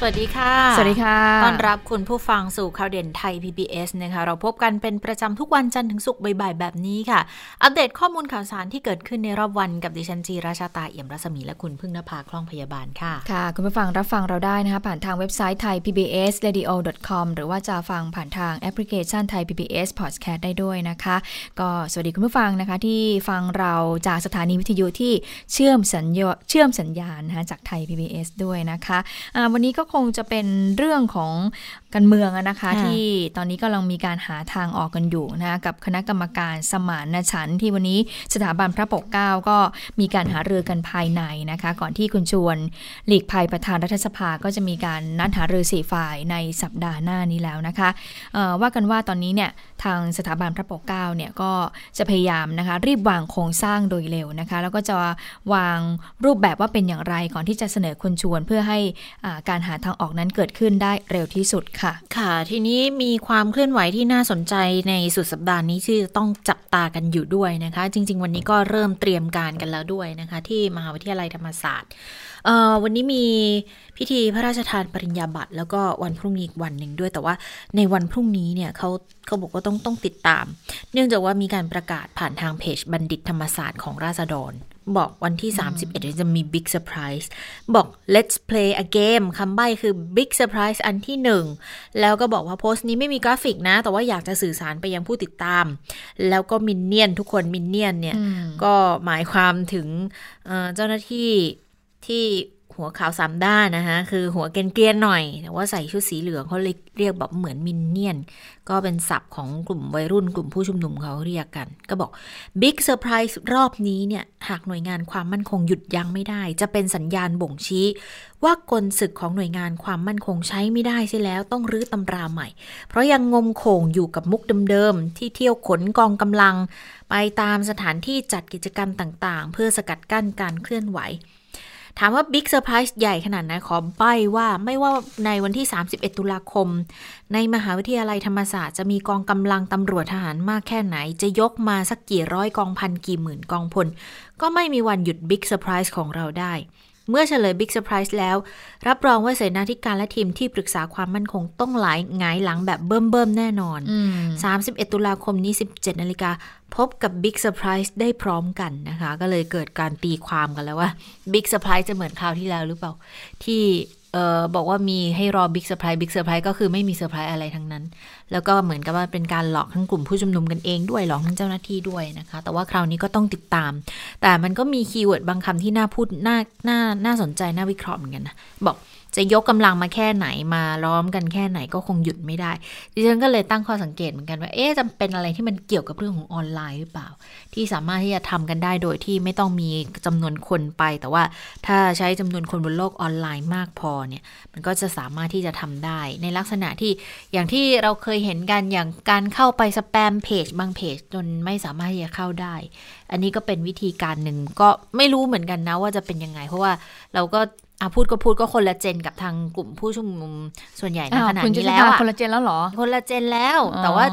สวัสดีค่ะ สวัสดีค่ะ ต้อนรับคุณผู้ฟังสู่ข่าวเด่นไทย PBS นะคะ เราพบกันเป็นประจำทุกวันจันทร์ถึงศุกร์บ่ายๆแบบนี้ค่ะ อัปเดตข้อมูลข่าวสารที่เกิดขึ้นในรอบวันกับดิฉันจีราชาตาเอี่ยมรัศมีและคุณพึ่งนภาคล่องพยาบาลค่ะ ค่ะ คุณผู้ฟังรับฟังเราได้นะคะ ผ่านทางเว็บไซต์ไทย PBS radio com หรือว่าจะฟังผ่านทางแอปพลิเคชันไทย PBS podcast ได้ด้วยนะคะ ก็สวัสดีคุณผู้ฟังนะคะที่ฟังเราจากสถานีวิทยุที่เชื่อมสัญญาเชื่อมสัญญาณนะคะจากไทย PBS ด้วยนะคะะวันนี้ก็คงจะเป็นเรื่องของการเมืองนะคะค่ะที่ตอนนี้กำลังมีการหาทางออกกันอยู่นะคะกับคณะกรรมการสมานฉันท์ที่วันนี้สถาบันพระปกเกล้าก็มีการหารือกันภายในนะคะ ก่อนที่คุณชวนหลีกภัยประธานรัฐสภาก็จะมีการนัดหารือสี่ฝ่ายในสัปดาห์หน้านี้แล้วนะคะเอ่อว่ากันว่าตอนนี้เนี่ยทางสถาบันพระปกเกล้าเนี่ยก็จะพยายามนะคะรีบวางโครงสร้างโดยเร็วนะคะ แล้วก็จะวางรูปแบบว่าเป็นอย่างไรก่อนที่จะเสนอคุณชวนเพื่อให้อ่าการหาทางออกนั้นเกิดขึ้นได้เร็วที่สุดค่ะ ค่ะ ทีนี้มีความเคลื่อนไหวที่น่าสนใจในสุดสัปดาห์นี้ที่ต้องจับตากันอยู่ด้วยนะคะ จริง ๆ วันนี้ก็เริ่มเตรียมการกันแล้วด้วยนะคะ ที่มหาวิทยาลัยธรรมศาสตร์เอ่อวันนี้มีพิธีพระราชทานปริญญาบัตรแล้วก็วันพรุ่งนี้อีกวันหนึ่งด้วย แต่ว่าในวันพรุ่งนี้เนี่ยเขาเขาบอกว่าต้องต้องติดตาม เนื่องจากว่ามีการประกาศผ่านทางเพจบัณฑิตธรรมศาสตร์ของราษฎร บอกวันที่ 31 จะมี Big Surprise บอก let's play a game คำใบ้คือ Big Surprise อันที่หนึ่งแล้วก็บอกว่าโพสต์นี้ไม่มีกราฟิกนะ แต่ว่าอยากจะสื่อสารไปยังผู้ติดตาม แล้วก็มินเนี่ยนทุกคนมินเนี่ยนเนี่ย ก็หมายความถึงเอ่อเจ้าหน้าที่ที่ หัวขาวสามด้านนะคะคือหัวเกรียนๆหน่อย แต่ว่าใส่ชุดสีเหลืองเขาเลยเรียกแบบเหมือนมินเนี่ยน ก็เป็นศัพท์ของกลุ่มวัยรุ่นกลุ่มผู้ชุมนุมเขาเรียกกัน ก็บอก big surprise รอบนี้เนี่ย หากหน่วยงานความมั่นคงหยุดยั้งไม่ได้ จะเป็นสัญญาณบ่งชี้ ว่ากลศึกของหน่วยงานความมั่นคงใช้ไม่ได้ใช่แล้ว ต้องรื้อตำราใหม่ เพราะยังงมโข่งอยู่กับมุกเดิมๆที่เที่ยวขนกองกำลัง ไปตามสถานที่จัดกิจกรรมต่างๆ เพื่อสกัดกั้นการเคลื่อนไหว ถามว่า big surprise ใหญ่ขนาดไหนขอใบ้ว่าไม่ว่าในวันที่ 31 ตุลาคม ในมหาวิทยาลัยธรรมศาสตร์จะมีกองกำลังตำรวจทหารมากแค่ไหน จะยกมาสักกี่ร้อยกองพันกี่หมื่นกองพล ก็ไม่มีวันหยุด big surprise ของเราได้ เมื่อเฉลย big surprise แล้ว รับรองว่าเสนาธิการและทีมที่ปรึกษาความมั่นคงต้องหลายหงายหลังแบบเบิ่มเบิ่มๆแน่นอน 31 ตุลาคมนี้ 17 นาฬิกา พบกับ Big Surprise ได้พร้อมกันนะคะ ก็เลยเกิดการตีความกันแล้วว่า Big Surprise จะเหมือนคราวที่แล้วหรือเปล่า ที่ เออบอกว่ามีให้รอ big surprise big surprise ก็คือไม่มีเซอร์ไพรส์อะไรทั้งนั้น แล้วก็เหมือนกับว่าเป็นการหลอกทั้งกลุ่มผู้ชุมนุมกันเองด้วยหลอกทั้งเจ้าหน้าที่ด้วยนะคะ แต่ว่าคราวนี้ก็ต้องติดตาม แต่มันก็มี keyword บางคำที่น่าพูดน่าน่าน่าสนใจน่าวิเคราะห์เหมือนกันนะบอก จะยกกำลังมาแค่ไหนมาล้อมกันแค่ไหนก็คงหยุดไม่ได้ ดิฉันก็เลยตั้งข้อสังเกตเหมือนกันว่า เอ๊ะจะเป็นอะไรที่มันเกี่ยวกับเรื่องของออนไลน์หรือเปล่า ที่สามารถที่จะทำกันได้โดยที่ไม่ต้องมีจำนวนคนไป แต่ว่าถ้าใช้จำนวนคนบนโลกออนไลน์มากพอเนี่ย มันก็จะสามารถที่จะทำได้ ในลักษณะที่อย่างที่เราเคยเห็นกันอย่างการเข้าไปสแปมเพจบางเพจจนไม่สามารถที่จะเข้าได้ อันนี้ก็เป็นวิธีการหนึ่งก็ไม่รู้เหมือนกันนะว่าจะเป็นยังไง เพราะว่าเราก็ อะพูดก็พูดก็คนละเจนกับทางกลุ่มผู้ชุมนุมส่วนใหญ่ในอ้าวขณะคุณนี้จะแล้วอะคนละเจนแล้วเหรอ คนละเจนแล้วอ๋อแต่ว่า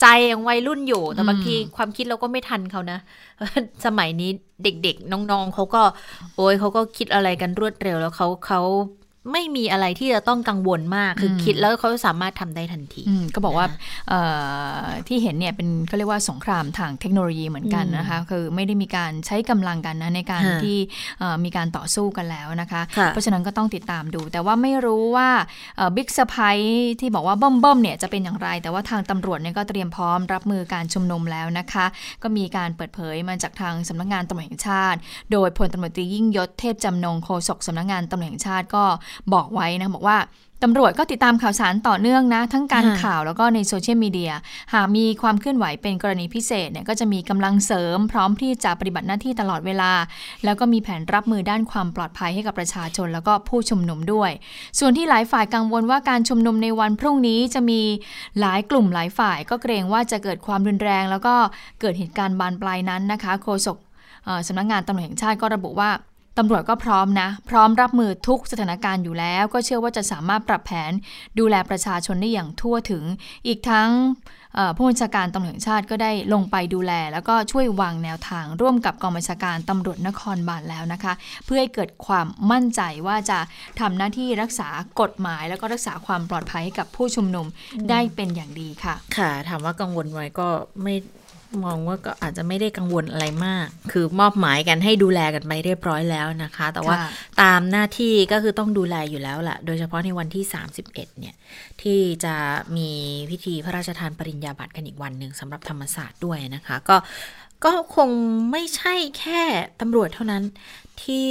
ใจยังวัยรุ่นอยู่ แต่บางอืมทีความคิดเราก็ไม่ทันเขานะ สมัยนี้เด็กๆน้องๆเขาก็ โอ้ยเขาก็คิดอะไรกันรวดเร็วแล้วเขาเขา ไม่มีอะไรที่จะต้องกังวลมาก คือคิดแล้วเขาสามารถทำได้ทันทีอืมก็บอกว่านะเอ่อที่เห็นเนี่ยเป็นเขาเรียกว่าสงครามทางเทคโนโลยีเหมือนกันนะคะ คือไม่ได้มีการใช้กำลังกันนะในการฮะที่เอ่อมีการต่อสู้กันแล้วนะคะค่ะเพราะฉะนั้นก็ต้องติดตามดู แต่ว่าไม่รู้ว่า big surprise ที่บอกว่าเบิ่มๆเนี่ยจะเป็นอย่างไร แต่ว่าทางตำรวจเนี่ยก็เตรียมพร้อมรับมือการชุมนุมแล้วนะคะ ก็มีการเปิดเผยมาจากทางสำนักงานตำรวจแห่งชาติ โดยพลตำรวจตรียิ่งยศเทพจำนงโฆษกสำนักงานตำรวจแห่งชาติก็บอกไว้นะบอกว่าตำรวจก็ติดตามข่าวสารต่อเนื่องนะ ทั้งการค่ะข่าวแล้วก็ในโซเชียลมีเดียหากมีความเคลื่อนไหวเป็นกรณีพิเศษเนี่ยก็จะมีกำลังเสริมพร้อมที่จะปฏิบัติหน้าที่ตลอดเวลา แล้วก็มีแผนรับมือด้านความปลอดภัยให้กับประชาชน แล้วก็ผู้ชุมนุมด้วย ส่วนที่หลายฝ่ายกังวลว่าการชุมนุมในวันพรุ่งนี้จะมีหลายกลุ่มหลายฝ่าย ก็เกรงว่าจะเกิดความรุนแรง แล้วก็เกิดเหตุการณ์บานปลายนั้นนะคะโฆษกเอ่อสำนักงานตำรวจแห่งชาติก็ระบุว่า ตำรวจก็พร้อมนะ พร้อมรับมือทุกสถานการณ์อยู่แล้ว ก็เชื่อว่าจะสามารถปรับแผนดูแลประชาชนได้อย่างทั่วถึง อีกทั้งผู้บัญชาการตำรวจแห่งชาติก็ได้ลงไปดูแล แล้วก็ช่วยวางแนวทางร่วมกับกองบัญชาการตำรวจนครบาลแล้วนะคะ เพื่อให้เกิดความมั่นใจว่าจะทำหน้าที่รักษากฎหมาย แล้วก็รักษาความปลอดภัยให้กับผู้ชุมนุมได้เป็นอย่างดีค่ะ ค่ะ ถามว่ากังวลไว้ก็ไม่ มองว่าก็อาจจะไม่ได้กังวลอะไรมาก คือมอบหมายกันให้ดูแลกันไปเรียบร้อยแล้วนะคะ แต่ว่าตามหน้าที่ก็คือต้องดูแลอยู่แล้วแหละโดยเฉพาะในวันที่ 31 เนี่ย ที่จะมีพิธีพระราชทานปริญญาบัตรกันอีกวันหนึ่งสำหรับธรรมศาสตร์ด้วยนะคะ ก็ก็คงไม่ใช่แค่ตำรวจเท่านั้นที่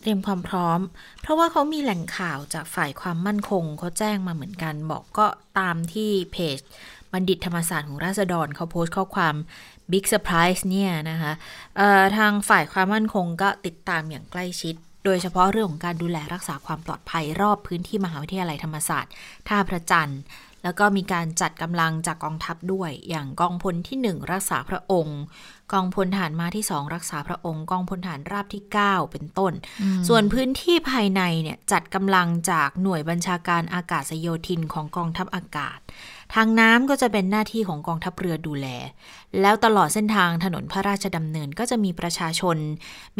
เตรียมความพร้อม เพราะว่าเขามีแหล่งข่าวจากฝ่ายความมั่นคงเขาแจ้งมาเหมือนกัน บอกก็ตามที่เพจ บัณฑิตธรรมศาสตร์ของราษฎรเขาโพสต์ข้อความ big surprise เนี่ยนะคะทางฝ่ายความมั่นคงก็ติดตามอย่างใกล้ชิด โดยเฉพาะเรื่องของการดูแลรักษาความปลอดภัยรอบพื้นที่มหาวิทยาลัยธรรมศาสตร์ท่าพระจันทร์แล้วก็มีการจัดกำลังจากกองทัพด้วย อย่างกองพลที่ 1 รักษาพระองค์ กองพลทหารม้าที่ 2 รักษาพระองค์ กองพลทหารราบที่ 9 เป็นต้น ส่วนพื้นที่ภายในเนี่ยจัดกำลังจากหน่วยบัญชาการอากาศโยธินของกองทัพอากาศ ทางน้ำก็จะเป็นหน้าที่ของกองทัพเรือดูแล แล้วตลอดเส้นทางถนนพระราชดำเนินก็จะมีประชาชน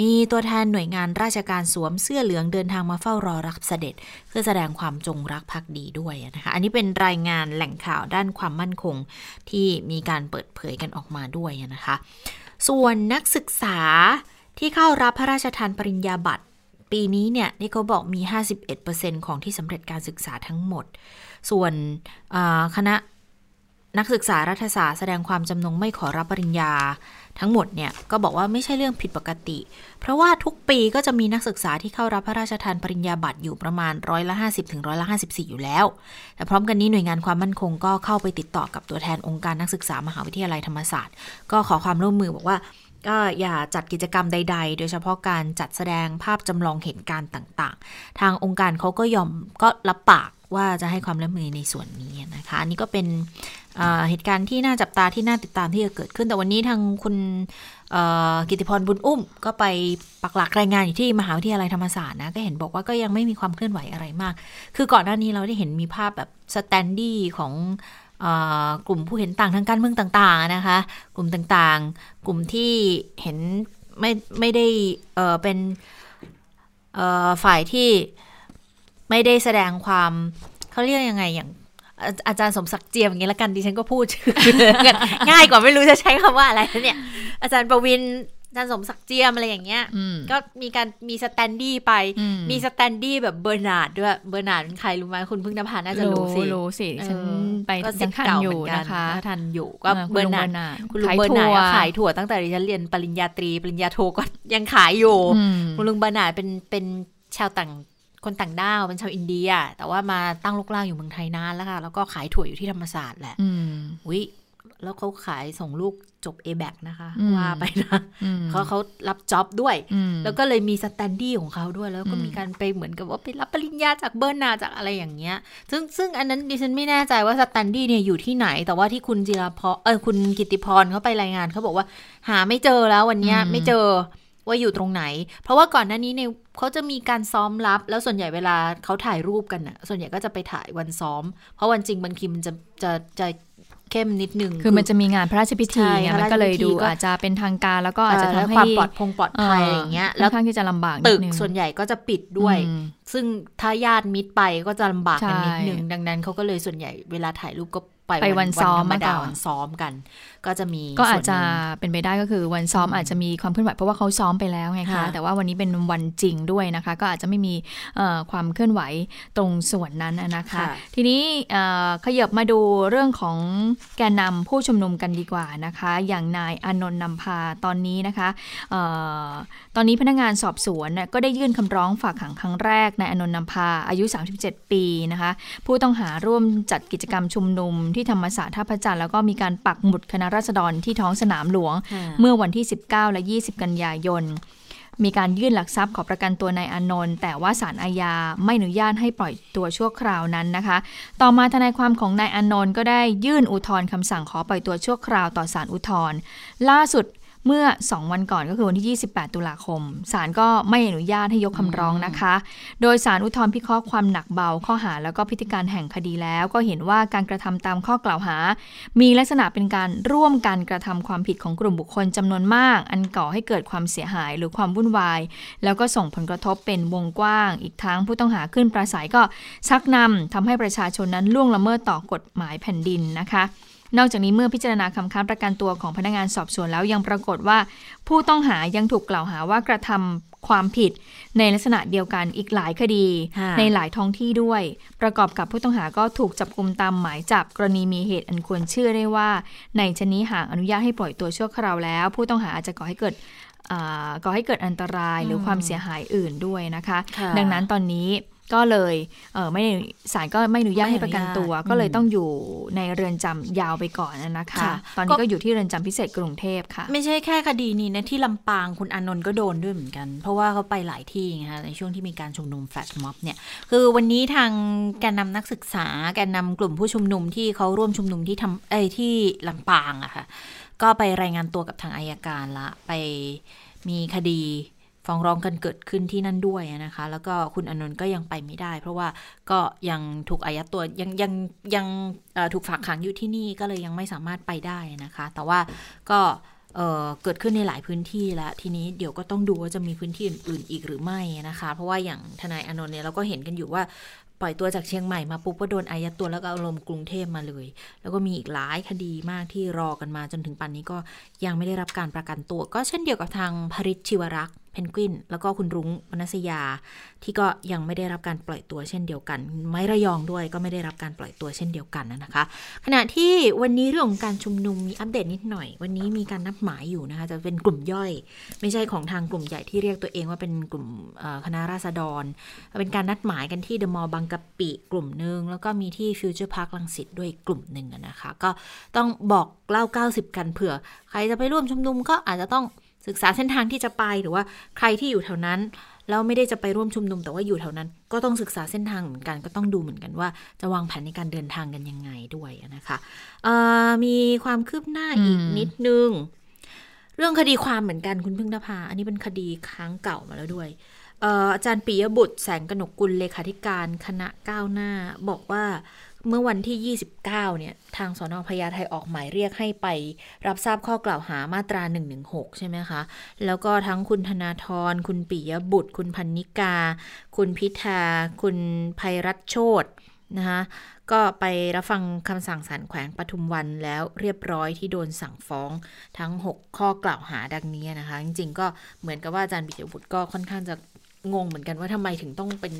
มีตัวแทนหน่วยงานราชการสวมเสื้อเหลืองเดินทางมาเฝ้ารอรับเสด็จ เพื่อแสดงความจงรักภักดีด้วยนะคะ อันนี้เป็นรายงานแหล่งข่าวด้านความมั่นคงที่มีการเปิดเผยกันออกมาด้วยนะคะ ส่วนนักศึกษาที่เข้ารับพระราชทานปริญญาบัตรปีนี้เนี่ยนี่เขาบอกมี 51%ของที่สำเร็จการศึกษาทั้งหมด ส่วนคณะนักศึกษารัฐศาสตร์แสดงความจำนงไม่ขอรับปริญญาทั้งหมดเนี่ยก็บอกว่าไม่ใช่เรื่องผิดปกติ เพราะว่าทุกปีก็จะมีนักศึกษาที่เข้ารับพระราชทานปริญญาบัตรอยู่ประมาณร้อยละ50ถึงร้อยละ54 อยู่แล้ว แต่พร้อมกันนี้หน่วยงานความมั่นคงก็เข้าไปติดต่อกับตัวแทนองค์การนักศึกษามหาวิทยาลัยธรรมศาสตร์ ก็ขอความร่วมมือบอกว่าก็อย่าจัดกิจกรรมใด ๆ โดยเฉพาะการจัดแสดงภาพจำลองเหตุการณ์ต่าง ๆ ทางองค์การเขาก็ยอมก็รับปาก ว่าจะให้ความร่วมมือในส่วนนี้นะคะอันนี้ก็เป็นเหตุการณ์ที่น่าจับตาที่น่าติดตามที่จะเกิดขึ้นแต่วันนี้ทางคุณกิติพรบุญอุ้ม ก็ไปปักหลักรายงานอยู่ที่มหาวิทยาลัยธรรมศาสตร์นะก็เห็นบอกว่าก็ยังไม่มีความเคลื่อนไหวอะไรมาก คือก่อนหน้านี้เราได้เห็นมีภาพแบบสแตนดี้ของกลุ่มผู้เห็นต่างทางการเมืองต่างๆนะคะกลุ่มต่างๆ กลุ่มที่เห็นไม่ไม่ได้เป็นฝ่ายที่ ไม่ได้แสดงความเขาเรียกยังไงอย่างอาจารย์สมศักดิ์เจียมอย่างนี้ละกันดิฉันก็พูดง่ายกว่าไม่รู้จะใช้คำว่าอะไรเนี่ย อาจารย์ประวินอาจารย์สมศักดิ์เจียมอะไรอย่างเงี้ยก็มีการมี standy ไป มี standy แบบเบอร์นาร์ดด้วยเบอร์นาร์ดเป็นใครรู้ไหมคุณพึ่งนภาน่าจะรู้สิรู้สิฉันไปยังทันอยู่นะคะทันอยู่ก็เบอร์นาร์ดคุณลุงเบอร์นาร์ดขายถั่วตั้งแต่ดิฉันเรียนปริญญาตรีปริญญาโทก็ยังขายอยู่คุณลุงเบอร์นาร์ดเป็นเป็นชาวต่าง คนต่างด้าวเป็นชาวอินเดีย แต่ว่ามาตั้งรกรากอยู่เมืองไทยนานแล้วค่ะ แล้วก็ขายถั่วอยู่ที่ธรรมศาสตร์แหละอุ้ยแล้วเขาขายส่งลูกจบ a b a c นะคะ ว่าไปนะเขาเขารับ job ด้วย แล้วก็เลยมี standy ของเขาด้วย แล้วก็มีการไปเหมือนกับว่าไปรับปริญญาจากเบอร์นาร์ดจากอะไรอย่างเงี้ย ซึ่งซึ่งอันนั้นดิฉันไม่แน่ใจว่า standy เนี่ยอยู่ที่ไหน แต่ว่าที่คุณจิราพรเออคุณกิติพรเขาไปรายงานเขาบอกว่า หาไม่เจอแล้ววันนี้ไม่เจอ ว่าอยู่ตรงไหน เพราะว่าก่อนหน้านี้เนี่ยเขาจะมีการซ้อมรับ แล้วส่วนใหญ่เวลาเขาถ่ายรูปกันน่ะ ส่วนใหญ่ก็จะไปถ่ายวันซ้อม เพราะวันจริงบางทีมันจะจะจะเข้มนิดนึง คือมันจะมีงานพระราชพิธีเนี่ยมันก็เลยดูอาจจะเป็นทางการแล้วก็อาจจะทำให้ความปลอดพงปลอดภัยอย่างเงี้ย แล้วข้างที่จะลำบากตึกส่วนใหญ่ก็จะปิดด้วย ซึ่งถ้าญาติมิตรไปก็จะลำบากกันนิดนึง ดังนั้นเขาก็เลยส่วนใหญ่เวลาถ่ายรูปก็ ไปวันซ้อมมาดาวันซ้อมกัน ก็จะมีก็อาจจะเป็นไปได้ก็คือวันซ้อมอาจจะมีความเคลื่อนไหวเพราะว่าเขาซ้อมไปแล้วไงคะแต่ว่าวันนี้เป็นวันจริงด้วยนะคะ ก็อาจจะไม่มีความเคลื่อนไหวตรงส่วนนั้นนะคะ ทีนี้ขยับมาดูเรื่องของแกนนำผู้ชุมนุมกันดีกว่านะคะ อย่างนายอนนท์นำพาตอนนี้นะคะตอนนี้พนักงานสอบสวนก็ได้ยื่นคำร้องฝากขังครั้งแรกนายอนนท์นำพาอายุ 37 ปีนะคะ ผู้ต้องหาร่วมจัดกิจกรรมชุมนุมที่ธรรมศาสตร์ท่าพระจันทร์แล้วก็มีการปักหมุดคณะราษฎรที่ท้องสนามหลวง เมื่อวันที่ 19 และ 20 กันยายน มีการยื่นหลักทรัพย์ขอประกันตัวนายอานนท์แต่ว่าศาลอาญาไม่อนุญาตให้ปล่อยตัวชั่วคราวนั้นนะคะ ต่อมาทนายความของนายอานนท์ก็ได้ยื่นอุทธรณ์คำสั่งขอปล่อยตัวชั่วคราวต่อศาลอุทธรณ์ล่าสุด เมื่อ 2 วันก่อนก็คือวันที่ 28 ตุลาคม ศาลก็ไม่อนุญาตให้ยกคำร้องนะคะ โดยศาลอุทธรณ์พิเคราะห์ความหนักเบาข้อหาแล้วก็พิธีการแห่งคดีแล้ว ก็เห็นว่าการกระทำตามข้อกล่าวหา มีลักษณะเป็นการร่วมกันกระทำความผิดของกลุ่มบุคคลจำนวนมาก อันก่อให้เกิดความเสียหายหรือความวุ่นวาย แล้วก็ส่งผลกระทบเป็นวงกว้าง อีกทั้งผู้ต้องหาขึ้นปราศัยก็ชักนำทำให้ประชาชนนั้นล่วงละเมิดต่อกฎหมายแผ่นดินนะคะ นอกจากนี้เมื่อพิจารณาคำค้านประกันตัวของพนักงานสอบสวนแล้วยังปรากฏว่า ผู้ต้องหายังถูกกล่าวหาว่ากระทำความผิดในลักษณะเดียวกันอีกหลายคดีค่ะในหลายท้องที่ด้วย ประกอบกับผู้ต้องหาก็ถูกจับกลุมตามหมายจับกรณีมีเหตุอันควรเชื่อได้ว่า ในชนนี้หากอนุญาตให้ปล่อยตัวชั่วคราวแล้ว ผู้ต้องหาอาจจะก่อให้เกิดอ่าก่อให้เกิดอันตรายหรือความเสียหายอื่นด้วยนะคะค่ะดังนั้นตอนนี้ ก็เลยเออไม่ได้ศาลก็ไม่อนุญาตให้ประกันตัวไม่อนุญาตก็เลยอืมต้องอยู่ในเรือนจำยาวไปก่อนนะคะค่ะตอนนี้ก็อยู่ที่เรือนจำพิเศษกรุงเทพค่ะ ไม่ใช่แค่คดีนี้นะที่ลำปางคุณอานนท์ก็โดนด้วยเหมือนกัน เพราะว่าเขาไปหลายที่ไงคะในช่วงที่มีการชุมนุมแฟลชม็อบเนี่ยคือวันนี้ทางแกนนำนักศึกษา แกนนำกลุ่มผู้ชุมนุมที่เขาร่วมชุมนุมที่ทำเอ้ยที่ลำปางอะค่ะก็ไปรายงานตัวกับทางอายการละ ไปมีคดี ฟ้องร้องกันเกิดขึ้นที่นั่นด้วยนะคะ แล้วก็คุณอนนท์ก็ยังไปไม่ได้ เพราะว่าก็ยังถูกอายัดตัวยังยังยังถูกฝากขังอยู่ที่นี่ก็เลยยังไม่สามารถไปได้นะคะ แต่ว่าก็เเกิดขึ้นในหลายพื้นที่แล้วทีนี้เดี๋ยวก็ต้องดูว่าจะมีพื้นที่อื่นๆอีกหรือไม่นะคะ เพราะว่าอย่างทนายอนนท์เนี่ยเราก็เห็นกันอยู่ว่าปล่อยตัวจากเชียงใหม่มาปุ๊บก็โดนอายัดตัวแล้วก็อาลมณ์กรุงเทพมาเลย แล้วก็มีอีกหลายคดีมากที่รอกันมาจนถึงปัจนนี้ก็ยังไม่ได้รับการประกันตัว ก็เช่นเดียวกับทางพริชชิวรักษ์ เพนกวิน แล้วก็คุณรุ้งวรรณสยา ที่ก็ยังไม่ได้รับการปล่อยตัวเช่นเดียวกัน ไมค์ ระยองด้วยก็ไม่ได้รับการปล่อยตัวเช่นเดียวกันนะคะ ขณะที่วันนี้เรื่องของการชุมนุมมีอัปเดตนิดหน่อย วันนี้มีการนัดหมายอยู่นะคะจะเป็นกลุ่มย่อย ไม่ใช่ของทางกลุ่มใหญ่ที่เรียกตัวเองว่าเป็นกลุ่มคณะราษฎร เป็นการนัดหมายกันที่เดอะมอลล์บางกะปิกลุ่มหนึ่งแล้วก็มีที่ฟิวเจอร์พาร์ครังสิตด้วยกลุ่มหนึ่งนะคะ ก็ต้องบอกเล่า เก้าสิบ กันเผื่อ ใครจะไปร่วมชุมนุมก็อาจจะต้อง ศึกษาเส้นทางที่จะไปหรือว่าใครที่อยู่แถวนั้นแล้วไม่ได้จะไปร่วมชุมนุมแต่ว่าอยู่แถวนั้น ก็ต้องศึกษาเส้นทางเหมือนกัน ก็ต้องดูเหมือนกันว่าจะวางแผนในการเดินทางกันยังไงด้วยนะคะเอ่อมีความคืบหน้าอีกอืมนิดนึง เรื่องคดีความเหมือนกันคุณพึ่งนภาอันนี้เป็นคดีค้างเก่ามาแล้วด้วยเอ่ออาจารย์ปิยบุตรแสงกนกกุลเลขาธิการคณะก้าวหน้า บอกว่า เมื่อวันที่ 29 เนี่ย ทางสอนอพญาไทออกหมายเรียกให้ไปรับทราบข้อกล่าวหามาตรา 116 ใช่ไหมคะ แล้วก็ทั้งคุณธนาธร คุณปิยบุตร คุณพันนิกา คุณพิธา คุณภัยรัตโชตนะคะก็ไปรับฟังคำสั่งศาลแขวงปทุมวันแล้วเรียบร้อยที่โดนสั่งฟ้องทั้ง 6 ข้อกล่าวหาดังนี้นะคะ จริงๆ ก็เหมือนกับว่าอาจารย์ปิยบุตรก็ค่อนข้างจะงงเหมือนกันว่าทำไมถึงต้องเป็น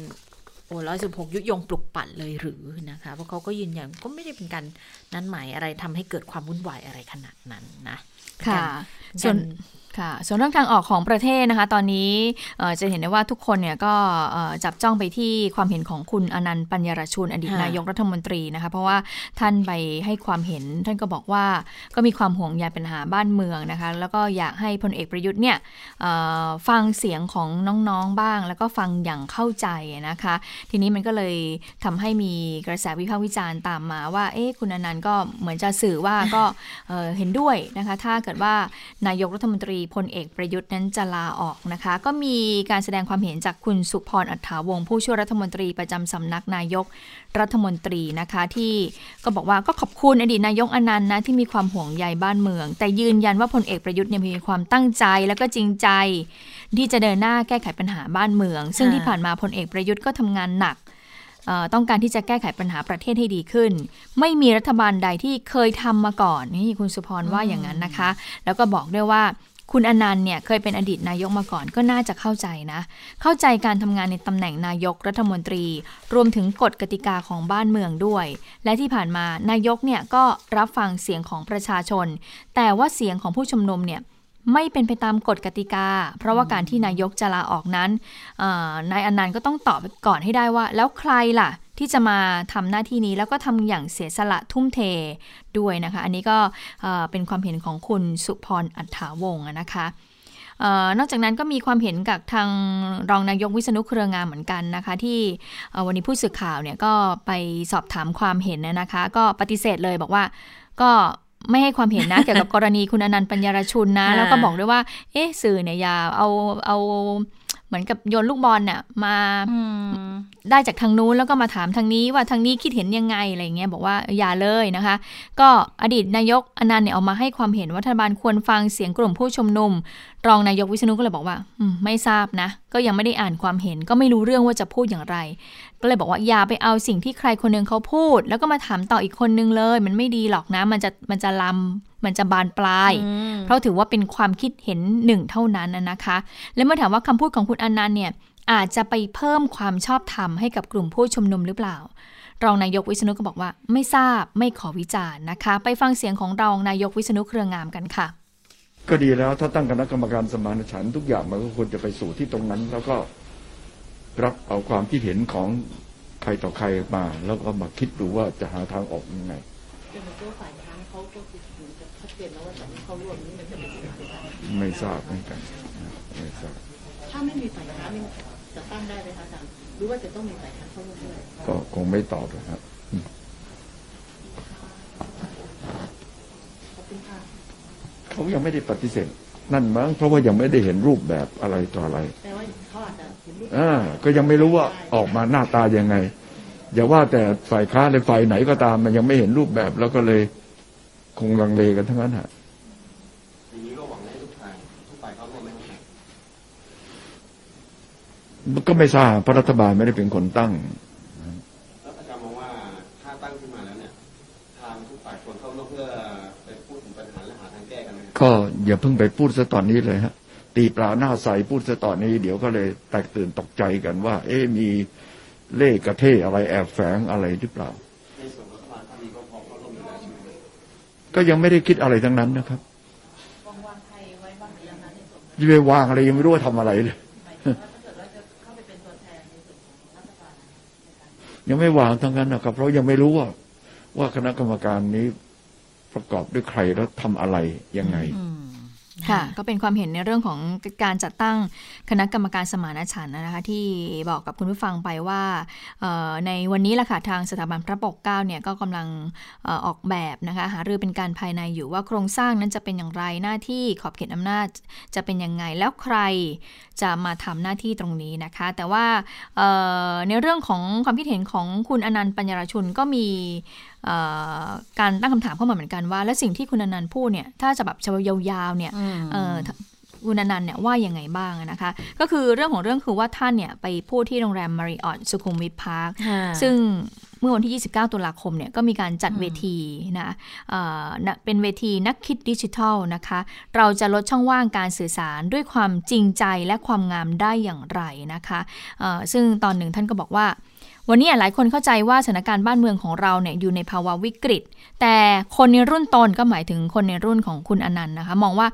โอ้ร้อยสิบหกยุยงปลุกปั่นเลยหรือนะคะ เพราะเขาก็ยืนยันก็ไม่ได้เป็นการนัดหมายอะไรทำให้เกิดความวุ่นวายอะไรขนาดนั้นนะค่ะเป็นส่วนการ ค่ะส่วนเรื่องทางออกของประเทศนะคะ ตอนนี้จะเห็นได้ว่าทุกคนเนี่ยก็จับจ้องไปที่ความเห็นของคุณอนันต์ปัญญารชุนอดีตนายกรัฐมนตรีนะคะ เพราะว่าท่านไปให้ความเห็น ท่านก็บอกว่าก็มีความห่วงใยปัญหาบ้านเมืองนะคะ แล้วก็อยากให้พลเอกประยุทธ์เนี่ยฟังเสียงของน้องๆบ้าง แล้วก็ฟังอย่างเข้าใจนะคะ ทีนี้มันก็เลยทำให้มีกระแสวิพากษ์วิจารณ์ตามมาว่าเอ๊ะคุณอนันต์ก็เหมือนจะสื่อว่าก็เห็นด้วยนะคะ ถ้าเกิดว่านายกรัฐมนตรีพลเอกประยุทธ์นั้นจะลาออกนะคะ ก็มีการแสดงความเห็นจากคุณสุพรอัฏฐาวงศ์ผู้ช่วยรัฐมนตรีประจำสำนักนายกรัฐมนตรีนะคะ ที่ก็บอกว่าก็ขอบคุณอดีตนายกอนันต์นะที่มีความห่วงใยบ้านเมือง แต่ยืนยันว่าพลเอกประยุทธ์เนี่ยมีความตั้งใจแล้วก็จริงใจ ที่จะเดินหน้าแก้ไขปัญหาบ้านเมือง ซึ่งค่ะที่ผ่านมาพลเอกประยุทธ์ก็ทำงานหนักเอ่อต้องการที่จะแก้ไขปัญหาประเทศให้ดีขึ้น ไม่มีรัฐบาลใดที่เคยทำมาก่อนนี่คุณสุพรว่าอย่างนั้นนะคะ แล้วก็บอกด้วยว่า คุณอนันต์เนี่ยเคยเป็นอดีตนายกมาก่อนก็น่าจะเข้าใจนะ เข้าใจการทำงานในตำแหน่งนายกรัฐมนตรี รวมถึงกฎกติกาของบ้านเมืองด้วย และที่ผ่านมานายกเนี่ยก็รับฟังเสียงของประชาชน แต่ว่าเสียงของผู้ชุมนุมเนี่ยไม่เป็นไปตามกฎกติกา เพราะว่าการที่นายกจะลาออกนั้นนายอนันต์ก็ต้องตอบก่อนให้ได้ว่า แล้วใครล่ะ ที่จะมาทำหน้าที่นี้แล้วก็ทำอย่างเสียสละทุ่มเทด้วยนะคะ อันนี้ก็เอ่อเป็นความเห็นของคุณสุพรอัฏฐาวงศ์อะนะคะเออนอกจากนั้นก็มีความเห็นกับทางรองนายกวิษณุเครืองามเหมือนกันนะคะ ที่เอ่อวันนี้ผู้สื่อข่าวเนี่ยก็ไปสอบถามความเห็นนะนะคะ ก็ปฏิเสธเลยบอกว่าก็ไม่ให้ความเห็นนะเกี่ยวกับกรณีคุณอนันต์ปัญญารชุนนะ แล้วก็บอกด้วยว่า เอ๊ะสื่อเนี่ยอย่าเอาเอาเห มือนกับโยนลูกบอลน่ะมาได้จากทางนู้นแล้วก็มาถามทางนี้ว่าทางนี้คิดเห็นยังไงอะไรเงี้ยบอกว่าอย่าเลยนะคะ ก็อดีตนายกอนันต์เนี่ยออกมาให้ความเห็นว่ารัฐบาลควรฟังเสียงกลุ่มผู้ชุมนุม รองนายกวิษณุก็เลยบอกว่าไม่ทราบนะ ก็ยังไม่ได้อ่านความเห็นก็ไม่รู้เรื่องว่าจะพูดอย่างไร ก็เลยบอกว่าอย่าไปเอาสิ่งที่ใครคนนึงเขาพูด แล้วก็มาถามต่ออีกคนนึงเลย มันไม่ดีหรอกนะ มันจะมันจะลำมันจะบานปลาย เพราะถือว่าเป็นความคิดเห็นหนึ่งเท่านั้นนะคะ และเมื่อถามว่าคำพูดของคุณอนันต์เนี่ยอาจจะไปเพิ่มความชอบธรรมให้กับกลุ่มผู้ชุมนุมหรือเปล่า รองนายกวิษณุก็บอกว่า ไม่ทราบไม่ขอวิจารณ์นะคะ ไปฟังเสียงของรองนายกวิษณุเครืองามกันค่ะ ก็ดีแล้วถ้าตั้งคณะกรรมการสมานฉันท์ทุกอย่างมันก็ควรจะไปสู่ที่ตรงนั้น แล้วก็ รับเอาความคิดเห็นของใครต่อใครมา แล้วก็มาคิดดูว่าจะหาทางออกยังไงไม่ทราบเหมือนกันไม่ทราบถ้าไม่มีฝ่ายค้านจะตั้งได้ไหมคะอาจารย์หรือว่าจะต้องมีฝ่ายค้านเข้าร่วมด้วยก็คงไม่ตอบนะครับเขายังไม่ได้ปฏิเสธนั่นมั้งเพราะว่ายังไม่ได้เห็นรูปแบบอะไรต่ออะไรแต่ว่าเขา อาจจะเห็นรูปอ่าก็ยังไม่รู้ว่าออกมาหน้าตายังไง อย่าว่าแต่ฝ่ายค้านในฝ่ายไหนก็ตาม มันยังไม่เห็นรูปแบบ แล้วก็เลยคงลังเลกันทั้งนั้นฮะก็ไม่ทราบพระรัฐบาลไม่ได้เป็นคนตั้งแล้วอาจารย์มองว่าถ้าตั้งขึ้นมาแล้วเนี่ยทางทุกฝ่ายควรเข้าร่วมเพื่อไปพูดถึงปัญหาและหาทางแก้กันไหมก็อย่าเพิ่งไปพูดซะตอนนี้เลยฮะ ตีปลาหน้าใสพูดซะตอนนี้ เดี๋ยวก็เลยแตกตื่นตกใจกันว่า เอ๊มีเล่กระเทอะไรแอบแฝงอะไรหรือเปล่า ก็ยังไม่ได้คิดอะไรทั้งนั้นนะครับยังไปวางอะไรยังไม่รู้ว่าทำอะไรเลยยังไม่วางทั้งนั้นนะครับ เพราะยังไม่รู้ว่า ว่าคณะกรรมการนี้ประกอบด้วยใครแล้วทำอะไรยังไง ค่ะก็เป็นความเห็นในเรื่องของการจัดตั้งคณะกรรมการสมานฉันท์นะคะที่บอกกับคุณผู้ฟังไปว่าในวันนี้ล่ะค่ะทางสถาบันพระปกเกล้าเนี่ยก็กำลังออกแบบนะคะหารือเป็นการภายในอยู่ว่าโครงสร้างนั้นจะเป็นอย่างไรหน้าที่ขอบเขตอำนาจจะเป็นยังไงแล้วใครจะมาทำหน้าที่ตรงนี้นะคะ แต่ว่าในเรื่องของความคิดเห็นของคุณอนันต์ปัญญารชุนก็มีการตั้งคำถามเข้ามาเหมือนกันว่า แล้วสิ่งที่คุณอนันต์พูดเนี่ยถ้าจะแบบยาวๆเนี่ย คุณอนันต์เนี่ยว่ายังไงบ้างนะคะ ก็คือเรื่องของเรื่องคือว่าท่านเนี่ยไปพูดที่โรงแรมมาริออตสุขุมวิทพาร์คซึ่งเมื่อวันที่ 29 ตุลาคมเนี่ยก็มีการจัดเวทีนะเป็นเวทีนักคิดดิจิทัลนะคะ เราจะลดช่องว่างการสื่อสารด้วยความจริงใจและความงามได้อย่างไรนะคะซึ่งตอนหนึ่งท่านก็บอกว่าวันนี้หลายคนเข้าใจว่าสถานการณ์บ้านเมืองของเราเนี่ยอยู่ในภาวะวิกฤต แต่คนในรุ่นตนก็หมายถึงคนในรุ่นของคุณอนันต์นะคะ มองว่า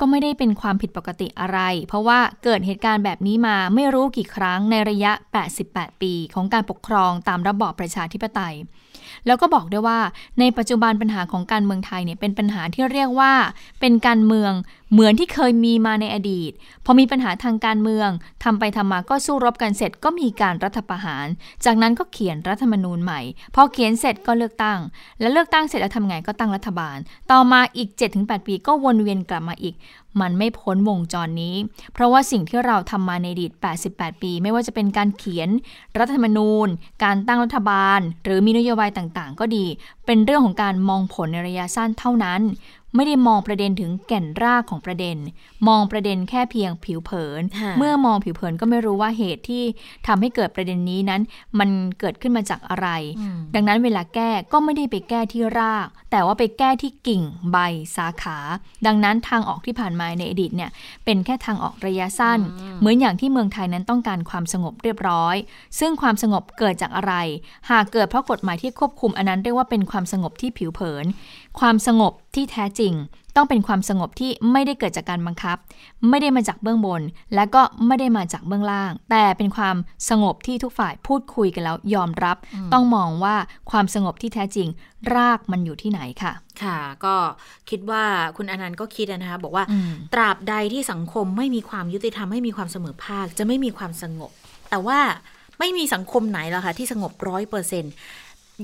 ก็ไม่ได้เป็นความผิดปกติอะไร เพราะว่าเกิดเหตุการณ์แบบนี้มาไม่รู้กี่ครั้งในระยะ 88 ปีของการปกครองตามระบอบประชาธิปไตย แล้วก็บอกด้วยว่าในปัจจุบันปัญหาของการเมืองไทยเนี่ยเป็นปัญหาที่เรียกว่า เป็นการเมืองเหมือนที่เคยมีมาในอดีต พอมีปัญหาทางการเมืองทำไปทำมาก็สู้รบกันเสร็จก็มีการรัฐประหาร จากนั้นก็เขียนรัฐธรรมนูญใหม่ พอเขียนเสร็จก็เลือกตั้ง และเลือกตั้งเสร็จแล้วทำไงก็ตั้งรัฐบาล ต่อมาอีก 7-8 ปีก็วนเวียนกลับมาอีก มันไม่พ้นวงจรนี้ เพราะว่าสิ่งที่เราทำมาในอดีต 88 ปี ไม่ว่าจะเป็นการเขียนรัฐธรรมนูญ การตั้งรัฐบาล หรือมีนโยบายต่างๆ ก็ดี เป็นเรื่องของการมองผลในระยะสั้นเท่านั้น ไม่ได้มองประเด็นถึงแก่นรากของประเด็น มองประเด็นแค่เพียงผิวเผิน เมื่อมองผิวเผินก็ไม่รู้ว่าเหตุที่ทำให้เกิดประเด็นนี้นั้น มันเกิดขึ้นมาจากอะไร ดังนั้นเวลาแก้ก็ไม่ได้ไปแก้ที่ราก แต่ว่าไปแก้ที่กิ่งใบสาขา ดังนั้นทางออกที่ผ่านมาในอดีตเนี่ยเป็นแค่ทางออกระยะสั้น เหมือนอย่างที่เมืองไทยนั้นต้องการความสงบเรียบร้อย ซึ่งความสงบเกิดจากอะไร หากเกิดเพราะกฎหมายที่ควบคุมอันนั้นเรียกว่าเป็นความสงบที่ผิวเผิน ความสงบ ที่แท้จริง ต้องเป็นความสงบที่ไม่ได้เกิดจากการบังคับ ไม่ได้มาจากเบื้องบน และก็ไม่ได้มาจากเบื้องล่าง แต่เป็นความสงบที่ทุกฝ่ายพูดคุยกันแล้วยอมรับ ต้องมองว่าความสงบที่แท้จริง รากมันอยู่ที่ไหนค่ะ ค่ะ ก็คิดว่าคุณอนันต์ก็คิดนะคะบอกว่าตราบใดที่สังคมไม่มีความยุติธรรมไม่มีความเสมอภาคจะไม่มีความสงบ แต่ว่าไม่มีสังคมไหนแล้วค่ะที่สงบร้อยเปอร์เซ็นต์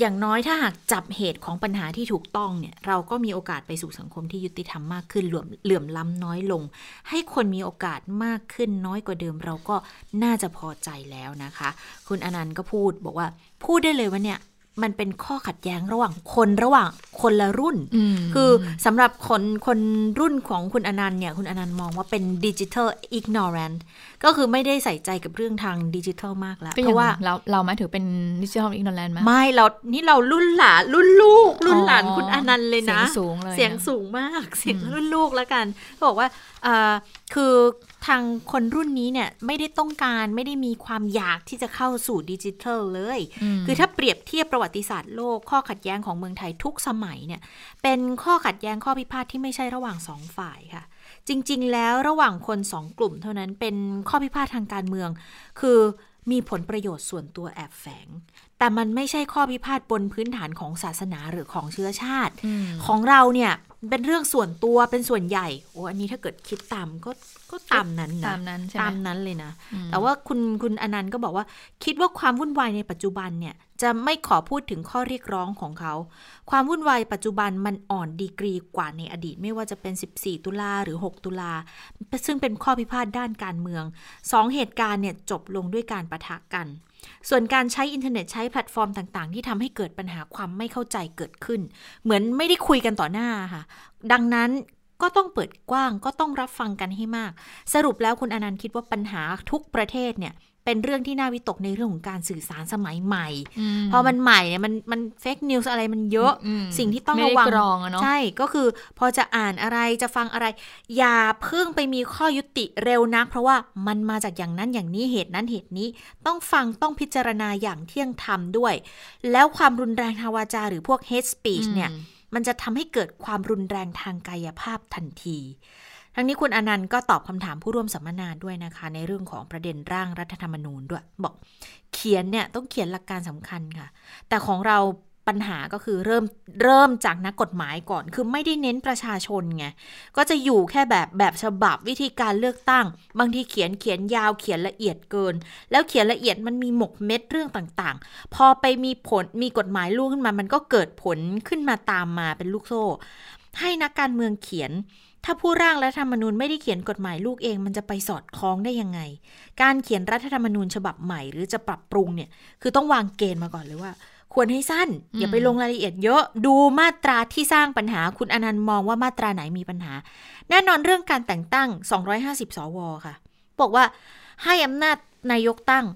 อย่างน้อยถ้าหากจับเหตุของปัญหาที่ถูกต้องเนี่ย เราก็มีโอกาสไปสู่สังคมที่ยุติธรรมมากขึ้นเหลื่อมเหลื่อมล้ำน้อยลง ให้คนมีโอกาสมากขึ้นน้อยกว่าเดิม เราก็น่าจะพอใจแล้วนะคะ คุณอนันต์ก็พูดบอกว่า พูดได้เลยว่าเนี่ยมันเป็นข้อขัดแย้งระหว่างคนระหว่างคนละรุ่น คือสำหรับคนคนรุ่นของคุณอนันต์เนี่ย คุณอนันต์มองว่าเป็น digital ignorant ก็คือไม่ได้ใส่ใจกับเรื่องทางดิจิทัลมากแล้วเพราะว่าเราเราไหมถือเป็น digital ignorant ไหมไม่เรานี่เรารุ่นหลานรุ่นลูก รุ่นหลานคุณอนันต์เลยนะ เสียงสูงเลยเสียงสูงมากเสียงรุ่นลูกแล้วกันบอกว่าอ่าคือทางคนรุ่นนี้เนี่ยไม่ได้ต้องการไม่ได้มีความอยากที่จะเข้าสู่ดิจิทัลเลย คือถ้าเปรียบเทียบประวัติศาสตร์โลกข้อขัดแย้งของเมืองไทยทุกสมัยเนี่ยเป็นข้อขัดแย้งข้อพิพาทที่ไม่ใช่ระหว่างสองฝ่ายค่ะ จริง ๆ แล้วระหว่างคนสองกลุ่มเท่านั้นเป็นข้อพิพาททางการเมือง คือมีผลประโยชน์ส่วนตัวแอบแฝง แต่มันไม่ใช่ข้อพิพาทบนพื้นฐานของศาสนาหรือของเชื้อชาติของเราเนี่ยเป็นเรื่องส่วนตัวเป็นส่วนใหญ่โอ้อันนี้ถ้าเกิดคิดตามก็ก็ตามนั้นนะตามนั้นใช่ไหมตามนั้นเลยนะ แต่ว่าคุณคุณอนันต์ก็บอกว่า คิดว่าความวุ่นวายในปัจจุบันเนี่ย จะไม่ขอพูดถึงข้อเรียกร้องของเขา ความวุ่นวายปัจจุบันมันอ่อนดีกรีกว่าในอดีตไม่ว่าจะเป็น 14 ตุลาหรือ 6 ตุลา ซึ่งเป็นข้อพิพาทด้านการเมืองสองเหตุการณ์เนี่ยจบลงด้วยการปะทะกัน ส่วนการใช้อินเทอร์เน็ตใช้แพลตฟอร์มต่าง ๆ ที่ทำให้เกิดปัญหาความไม่เข้าใจเกิดขึ้น เหมือนไม่ได้คุยกันต่อหน้าค่ะ ดังนั้นก็ต้องเปิดกว้างก็ต้องรับฟังกันให้มาก สรุปแล้วคุณอนันต์คิดว่าปัญหาทุกประเทศเนี่ย เป็นเรื่องที่น่าวิตกในเรื่องของการสื่อสารสมัยใหม่พอมันใหม่เนี่ยมันมัน fake news อะไรมันเยอะอืมสิ่งที่ต้องระไดระวังกรองอะเนาะใช่ก็คือพอจะอ่านอะไรจะฟังอะไร อย่าเพิ่งไปมีข้อยุติเร็วนัก เพราะว่ามันมาจากอย่างนั้นอย่างนี้เหตุนั้นเหตุนี้ ต้องฟังต้องพิจารณาอย่างเที่ยงธรรมด้วย แล้วความรุนแรงทางวาจาหรือพวก hate speech เนี่ยมันจะทำให้เกิดความรุนแรงทางกายภาพทันที ทั้งนี้คุณอนันต์ก็ตอบคำถามผู้ร่วมสัมมนาด้วยนะคะ ในเรื่องของประเด็นร่างรัฐธรรมนูญด้วย บอกเขียนเนี่ยต้องเขียนหลักการสำคัญค่ะ แต่ของเราปัญหาก็คือเริ่มเริ่มจากนักกฎหมายก่อน คือไม่ได้เน้นประชาชนไง ก็จะอยู่แค่แบบแบบฉบับวิธีการเลือกตั้ง บางทีเขียนเขียนยาวเขียนละเอียดเกิน แล้วเขียนละเอียดมันมีหมกเม็ดเรื่องต่างๆ พอไปมีผลมีกฎหมายลูกขึ้นมา มันก็เกิดผลขึ้นมาตามมาเป็นลูกโซ่ ให้นักการเมืองเขียน ถ้าผู้ร่างรัฐธรรมนูญไม่ได้เขียนกฎหมายลูกเองมันจะไปสอดคล้องได้ยังไง การเขียนรัฐธรรมนูญฉบับใหม่หรือจะปรับปรุงเนี่ยคือต้องวางเกณฑ์มาก่อนเลยว่า ควรให้สั้น อย่าไปลงรายละเอียดเยอะดูมาตราที่สร้างปัญหาคุณอนันต์มองว่ามาตราไหนมีปัญหา แน่นอนเรื่องการแต่งตั้ง 250 สวค่ะ บอกว่าให้อำนาจนายกตั้ง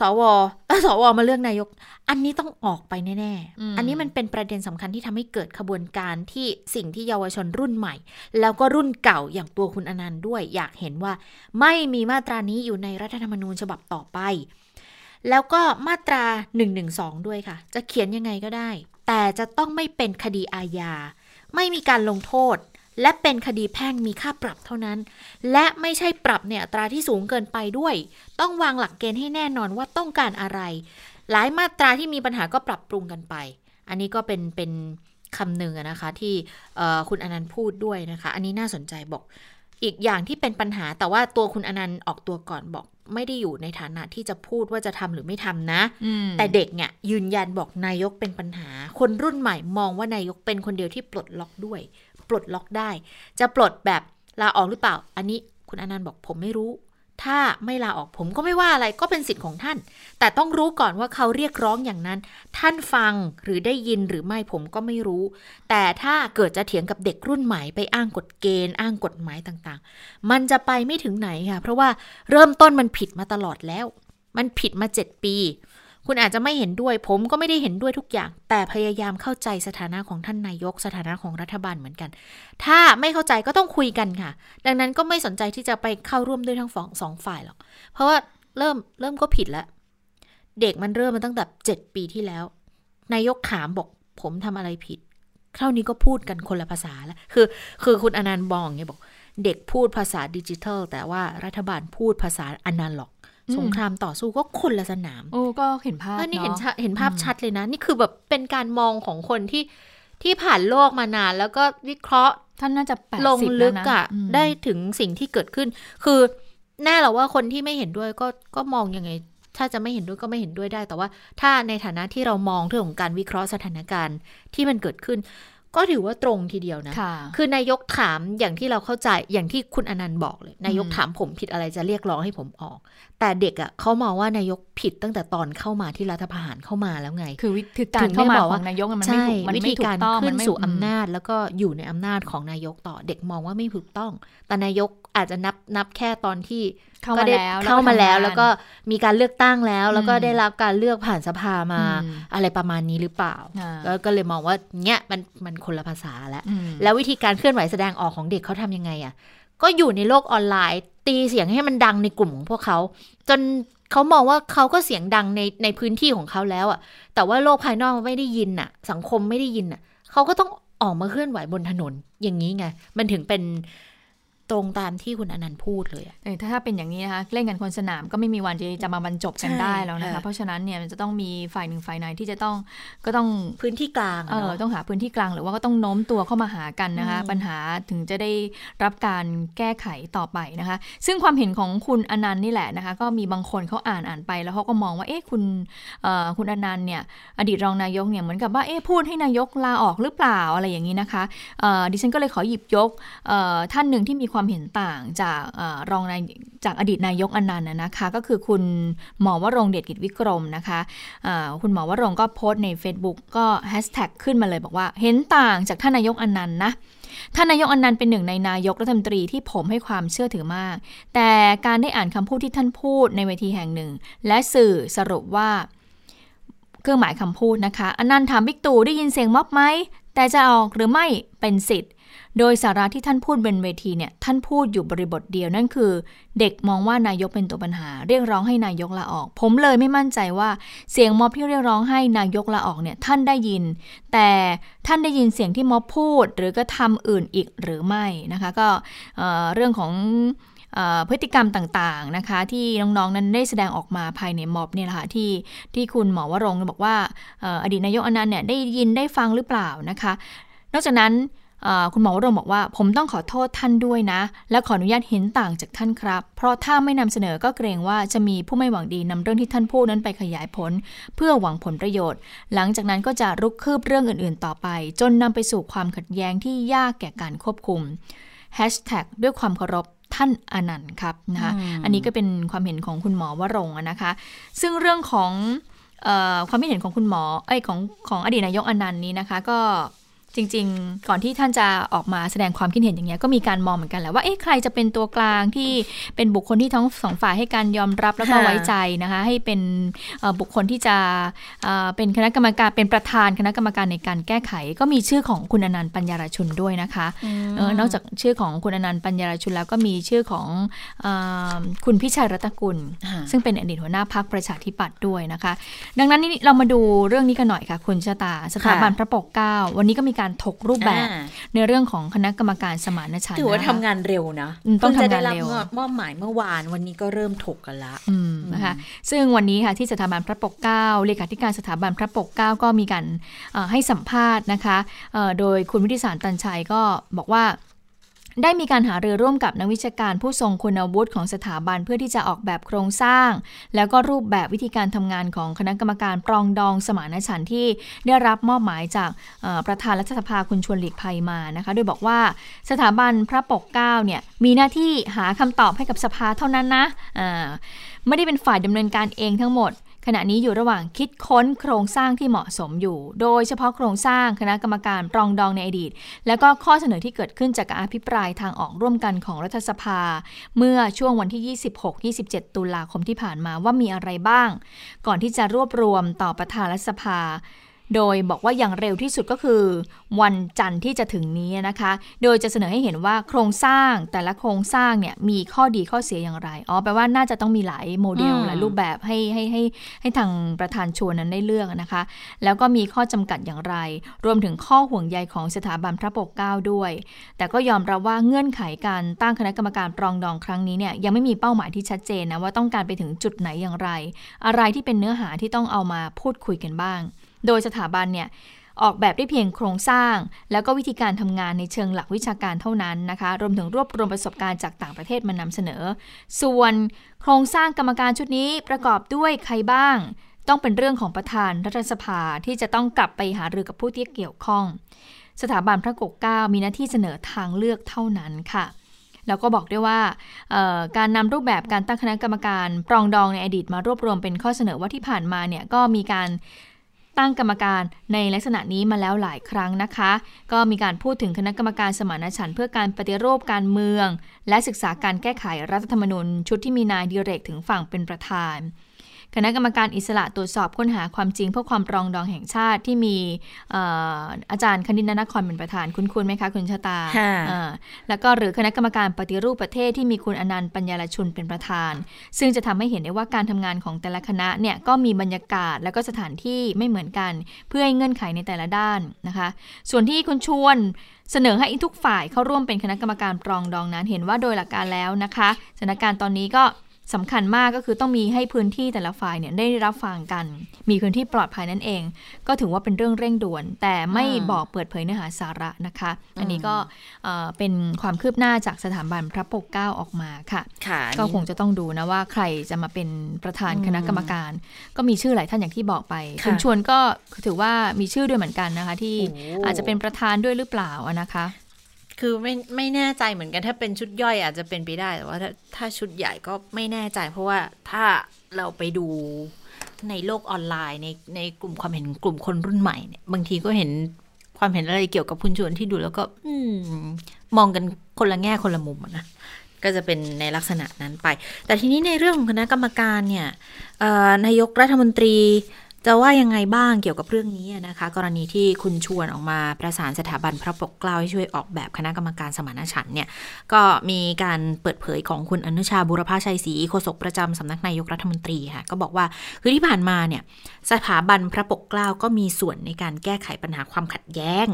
สวเอ้อสวมาเลือกนายก อันนี้ต้องออกไปแน่อืมๆอันนี้มันเป็นประเด็นสำคัญที่ทำให้เกิดขบวนการที่สิ่งที่เยาวชนรุ่นใหม่ แล้วก็รุ่นเก่าอย่างตัวคุณอนันต์ด้วย อยากเห็นว่าไม่มีมาตรานี้อยู่ในรัฐธรรมนูญฉบับต่อไป แล้วก็มาตรา 112 ด้วยค่ะ จะเขียนยังไงก็ได้ แต่จะต้องไม่เป็นคดีอาญาไม่มีการลงโทษ และเป็นคดีแพ่งมีค่าปรับเท่านั้น และไม่ใช่ปรับเนี่ยอัตราที่สูงเกินไปด้วย ต้องวางหลักเกณฑ์ให้แน่นอนว่าต้องการอะไร หลายมาตราที่มีปัญหาก็ปรับปรุงกันไป อันนี้ก็เป็นเป็นคำหนึ่งอะนะคะที่เอ่อคุณอนันต์พูดด้วยนะคะ อันนี้น่าสนใจบอก อีกอย่างที่เป็นปัญหาแต่ว่าตัวคุณอนันต์ออกตัวก่อนบอก ไม่ได้อยู่ในฐานะที่จะพูดว่าจะทำหรือไม่ทำนะอืมแต่เด็กเนี่ยยืนยันบอกนายกเป็นปัญหา คนรุ่นใหม่มองว่านายกเป็นคนเดียวที่ปลดล็อกด้วย ปลดล็อกได้ จะปลดแบบลาออกหรือเปล่า อันนี้คุณอนันต์บอกผมไม่รู้ ถ้าไม่ลาออกผมก็ไม่ว่าอะไรก็เป็นสิทธิ์ของท่าน แต่ต้องรู้ก่อนว่าเขาเรียกร้องอย่างนั้น ท่านฟังหรือได้ยินหรือไม่ผมก็ไม่รู้ แต่ถ้าเกิดจะเถียงกับเด็กรุ่นใหม่ไปอ้างกฎเกณฑ์ อ้างกฎหมายต่างๆ มันจะไปไม่ถึงไหนค่ะเพราะว่าเริ่มต้นมันผิดมาตลอดแล้ว มันผิดมาเจ็ดปี คุณอาจจะไม่เห็นด้วย ผมก็ไม่ได้เห็นด้วยทุกอย่าง แต่พยายามเข้าใจสถานะของท่านนายก สถานะของรัฐบาลเหมือนกัน ถ้าไม่เข้าใจก็ต้องคุยกันค่ะ ดังนั้นก็ไม่สนใจที่จะไปเข้าร่วมด้วยทั้งสองสองฝ่ายหรอก เพราะว่าเริ่มเริ่มก็ผิดแล้วเด็กมันเริ่มมาตั้งแต่เจ็ดปีที่แล้ว นายกถามบอก ผมทำอะไรผิดเท่านี้ก็พูดกันคนละภาษาแล้ว คือ คือคุณอนันต์บองเนี่ยบอก เด็กพูดภาษาดิจิทัล แต่ว่ารัฐบาลพูดภาษาอนาล็อก สงครามต่อสู้ก็คนละสนาม โอ้ก็เห็นภาพอันนี้เห็นเนาะชัดเห็นภาพชัดเลยนะ นี่คือแบบเป็นการมองของคนที่ที่ผ่านโลกมานาน แล้วก็วิเคราะห์ท่านน่าจะแปดลงสิบลึแล้วกนะอะอืมได้ถึงสิ่งที่เกิดขึ้น คือแน่หรอว่าคนที่ไม่เห็นด้วยก็ก็มองยังไง ถ้าจะไม่เห็นด้วยก็ไม่เห็นด้วยได้ แต่ว่าถ้าในฐานะที่เรามองเรื่องของการวิเคราะห์สถานการณ์ที่มันเกิดขึ้น ก็ถือว่าตรงทีเดียวนะค่ะคือนายกถามอย่างที่เราเข้าใจอย่างที่คุณอนันต์บอกเลย นายกอืมถามผมผิดอะไรจะเรียกร้องให้ผมออก แต่เด็กอะ่ะเขามองว่านายกผิดตั้งแต่ตอนเข้ามาที่รัฐประหารเข้ามาแล้วไง คือวิคือการถึงได้เข้ามาบอกขว่าองนายกมันไม่ใช่ถูกมันวิไม่ธีถูการกต้องขึ้มันไม่สู่อำนาจแล้วก็อยู่ในอำนาจของนายกต่อเด็กมองว่าไม่ถูกต้อง แต่นายก อาจจะนับนับแค่ตอนที่เข้าก็มาได้แล้วเข้ามาแล้วทำงนแล้วก็มีการเลือกตั้งแล้ว แล้วก็อืมได้รับการเลือกผ่านสภามาอืมอะไรประมาณนี้หรือเปล่าอ่าแล้วก็เลยมองว่าเนี้ยมันมันคนละภาษาแล้วอืมแล้ววิธีการเคลื่อนไหวแสดงออกของเด็กเขาทำยังไงอะ่ะก็อยู่ในโลกออนไลน์ ตีเสียงให้มันดังในกลุ่มของพวกเขา จนเขามองว่าเขาก็เสียงดังในในพื้นที่ของเขาแล้วอะ่ะ แต่ว่าโลกภายนอกไม่ได้ยินน่ะ สังคมไม่ได้ยินน่ะเขาก็ต้องออกมาเคลื่อนไหวบนถนนอย่างนี้ไง มันถึงเป็น ตรงตามที่คุณอนันต์พูดเลยอะเออถ้าถ้าเป็นอย่างนี้นะคะเล่นกันคนสนามก็ไม่มีวันจะจะมาบรรจบกันใช่ได้แล้วนะคะค่ะเพราะฉะนั้นเนี่ยมันจะต้องมีฝ่ายหนึ่งฝ่ายไหนที่จะต้องก็ต้องพื้นที่กลางเออะอเนาะต้องหาพื้นที่กลางหรือว่าก็ต้องโน้มตัวเข้ามาหากันนะคะอืมปัญหาถึงจะได้รับการแก้ไขต่อไปนะคะ ซึ่งความเห็นของคุณอนันต์นี่แหละนะคะ ก็มีบางคนเขาอ่านอ่านไป แล้วเขาก็มองว่าเอ๊ะคุณเอ่อคุณอนันต์เนี่ยอดีตรองนายกเนี่ยเหมือนกับว่าเอ๊ะพูดให้นายกลาออกหรือเปล่าอะไรอย่างนี้นะคะเอ่อดิฉันก็เลยขอหยิบยกเอ่อท่านหนึ่งที่มีความเห็นต่างจากอรองนายจากอดีตนายกอนันต์นะคะ ก็คือคุณหมอวรงเดชกิจวิกรมนะคะเอ่อคุณหมอวรงก็โพสต์ใน Facebook ก็แฮชแท็กขึ้นมาเลยบอกว่าเห็นต่างจากท่านนายกอนันต์นะท่านนายกอนันต์เป็นหนึ่งในนายกรัฐมนตรีที่ผมให้ความเชื่อถือมาก แต่การได้อ่านคำพูดที่ท่านพูดในเวทีแห่งหนึ่ง และสื่อสรุปว่าเครื่องหมายคำพูดนะคะ อนันต์ถามบิ๊กตู่ได้ยินเสียงม็อบไหม แต่จะออกหรือไม่เป็นสิทธิ์ โดยสาระที่ท่านพูดบนเวทีเนี่ยท่านพูดอยู่บริบทเดียวนั่นคือ เด็กมองว่านายกเป็นตัวปัญหา เรียกร้องให้นายกลาออก ผมเลยไม่มั่นใจว่าเสียงม็อบที่เรียกร้องให้นายกลาออกเนี่ยท่านได้ยิน แต่ท่านได้ยินเสียงที่ม็อบพูด หรือก็ทำอื่นอีกหรือไม่นะคะก็เอ่อเรื่องของพฤติกรรมต่างๆนะคะที่น้องๆนั้นได้แสดงออกมาภายในม็อบเนี่ยแหละค่ะที่ที่คุณหมอวรงบอกว่าอออดีตนายกอนันต์เนี่ยได้ยินได้ฟังหรือเปล่านะคะ นอกจากนั้น คุณหมอวรงค์บอกว่า ผมต้องขอโทษท่านด้วยนะ และขออนุญาตเห็นต่างจากท่านครับ เพราะถ้าไม่นำเสนอก็เกรงว่าจะมีผู้ไม่หวังดีนำเรื่องที่ท่านพูดนั้นไปขยายผล เพื่อหวังผลประโยชน์ หลังจากนั้นก็จะรุกคืบเรื่องอื่นๆ ต่อไป จนนำไปสู่ความขัดแย้งที่ยากแก่การควบคุม Hashtag ด้วยความเคารพท่านอนันต์ครับนะคะอืมอันนี้ก็เป็นความเห็นของคุณหมอวรงค์อะนะคะ ซึ่งเรื่องของเออความคิดเห็นของคุณหมอเอ้ยของของอดีตนายกอนันต์นี้นะคะ ก็ จริง ๆ ก่อนที่ท่านจะออกมาแสดงความคิดเห็นอย่างเงี้ยก็มีการมองเหมือนกันแหละว่าเอ๊ะใครจะเป็นตัวกลางที่เป็นบุคคลที่ทั้งสองฝ่ายให้การยอมรับแล้วก็ไว้ใจนะคะ ให้เป็นบุคคลที่จะเป็นคณะกรรมการเป็นประธานคณะกรรมการในการแก้ไข ก็มีชื่อของคุณอนันต์ปัญญารชุนด้วยนะคะออนอกจากชื่อของคุณอนันต์ปัญญารชุนแล้วก็มีชื่อของออคุณพิชัยรัตกุล ซึ่งเป็นอดีตหัวหน้าพักประชาธิปัตย์ด้วยนะคะ ดังนั้นนี่เรามาดูเรื่องนี้กันหน่อยค่ะ คุณชะตาสถาบันพระปกเกล้าวันนี้ก็มีการถกรูปแบบอ่าในเรื่องของคณะกรรมการสมานฉันท์ถือว่านะคะทำงานเร็วนะอืมต้องเพิ่จะทำงานได้รับเร็วมอบหมายเมื่อวานวันนี้ก็เริ่มถกกันละอืมนะคะซึ่งวันนี้ค่ะที่สถาบันพระปกเกล้าเลขาธิการสถาบันพระปกเกล้าก็มีการเอ่อให้สัมภาษณ์นะคะเอ่อโดยคุณวิทิสารตันชัยก็บอกว่า ได้มีการหารือร่วมกับนักวิชาการผู้ทรงคุณวุฒิของสถาบันเพื่อที่จะออกแบบโครงสร้าง แล้วก็รูปแบบวิธีการทำงานของคณะกรรมการปรองดองสมานฉันท์ที่ได้รับมอบหมายจากประธานรัฐสภาคุณชวนหลีกภัยมานะคะ โดยบอกว่าสถาบันพระปกเกล้าเนี่ยมีหน้าที่หาคำตอบให้กับสภาเท่านั้นนะไม่ได้เป็นฝ่ายดำเนินการเองทั้งหมด ขณะนี้อยู่ระหว่างคิดค้นโครงสร้างที่เหมาะสมอยู่ โดยเฉพาะโครงสร้างคณะกรรมการปรองดองในอดีต และก็ข้อเสนอที่เกิดขึ้นจากการอภิปรายทางออกร่วมกันของรัฐสภา เมื่อช่วงวันที่ 26-27 ตุลาคมที่ผ่านมาว่ามีอะไรบ้าง ก่อนที่จะรวบรวมต่อประธานรัฐสภา โดยบอกว่าอย่างเร็วที่สุดก็คือ วันจันทร์ที่จะถึงนี้นะคะ โดยจะเสนอให้เห็นว่าโครงสร้างแต่ละโครงสร้างเนี่ยมีข้อดีข้อเสียอย่างไร อ๋อแปลว่าน่าจะต้องมีหลายโมเดลอืมหลายรูปแบบให้ให้ให้ให้ทางประธานชวนนั้นได้เลือกนะคะ แล้วก็มีข้อจำกัดอย่างไร รวมถึงข้อห่วงใยของสถาบันพระปกเกล้าด้วย แต่ก็ยอมรับว่าเงื่อนไขการตั้งคณะกรรมการปรองดองครั้งนี้เนี่ยยังไม่มีเป้าหมายที่ชัดเจนนะว่าต้องการไปถึงจุดไหนอย่างไร อะไรที่เป็นเนื้อหาที่ต้องเอามาพูดคุยกันบ้าง โดยสถาบันเนี่ยออกแบบได้เพียงโครงสร้าง แล้วก็วิธีการทำงานในเชิงหลักวิชาการเท่านั้นนะคะ รวมถึงรวบรวมประสบการณ์จากต่างประเทศมานำเสนอ ส่วนโครงสร้างกรรมการชุดนี้ประกอบด้วยใครบ้าง ต้องเป็นเรื่องของประธานรัฐสภาที่จะต้องกลับไปหารือกับผู้ที่เกี่ยวข้อง สถาบันพระปกเก้ามีหน้าที่เสนอทางเลือกเท่านั้นค่ะแล้วก็บอกด้วยว่าการนำรูปแบบการตั้งคณะกรรมการปรองดองในอดีตมารวบรวมเป็นข้อเสนอว่าที่ผ่านมาเนี่ยก็มีการ ตั้งกรรมการในลักษณะนี้มาแล้วหลายครั้งนะคะ ก็มีการพูดถึงคณะกรรมการสมานฉันท์เพื่อการปฏิรูปการเมือง และศึกษาการแก้ไขรัฐธรรมนูญชุดที่มีนายดิเรกถึงฝั่งเป็นประธาน คณะกรรมการอิสระตรวจสอบค้นหาความจริงเพื่อความปรองดองแห่งชาติที่มีอาจารย์คณินนครเป็นประธานคุณคุณไหมคะคุณชะตา แล้วก็หรือคณะกรรมการปฏิรูปประเทศที่มีคุณอนันต์ปัญญาลชุนเป็นประธาน ซึ่งจะทำให้เห็นได้ว่าการทำงานของแต่ละคณะเนี่ยก็มีบรรยากาศและก็สถานที่ไม่เหมือนกัน เพื่อให้เงื่อนไขในแต่ละด้านนะคะ ส่วนที่คุณชวนเสนอให้ทุกฝ่ายเข้าร่วมเป็นคณะกรรมการปรองดองนั้นเห็นว่าโดยหลักการแล้วนะคะสถานการณ์ตอนนี้ก็ สำคัญมากก็คือต้องมีให้พื้นที่แต่ละฝ่ายเนี่ยได้รับฟังกัน มีพื้นที่ปลอดภัยนั่นเอง ก็ถือว่าเป็นเรื่องเร่งด่วน แต่ไม่บอกเปิดเผยเนื้อหาสาระนะคะ อันนี้ก็เป็นความคืบหน้าจากสถาบันพระปกเก้าออกมาค่ะก็คงจะต้องดูนะว่าใครจะมาเป็นประธานคณะกรรมการ ก็มีชื่อหลายท่านอย่างที่บอกไปคุณชวนก็ถือว่ามีชื่อด้วยเหมือนกันนะคะ ที่อาจจะเป็นประธานด้วยหรือเปล่านะคะ คือไม่ไม่แน่ใจเหมือนกันถ้าเป็นชุดย่อยอาจจะเป็นไปได้แต่ว่าถ้าถ้าชุดใหญ่ก็ไม่แน่ใจ เพราะว่าถ้าเราไปดูในโลกออนไลน์ในในกลุ่มความเห็นกลุ่มคนรุ่นใหม่เนี่ยบางทีก็เห็นความเห็นอะไรเกี่ยวกับคุณชวนที่ดูแล้วก็ อืมองกันคนละแง่คนละมุมนะก็จะเป็นในลักษณะนั้นไป แต่ทีนี้ในเรื่องของคณะกรรมการเนี่ยนายกรัฐมนตรี จะว่ายังไงบ้างเกี่ยวกับเรื่องนี้นะคะ กรณีที่คุณชวนออกมาประสานสถาบันพระปกเกล้าให้ช่วยออกแบบคณะกรรมการสมานฉันเนี่ยก็มีการเปิดเผยของคุณอนุชาบุรพาชัยศรีโฆษกประจำสำนักนายกรัฐมนตรีค่ะก็บอกว่าคือที่ผ่านมาเนี่ยสถาบันพระปกเกล้าก็มีส่วนในการแก้ไขปัญหาความขัดแย้ง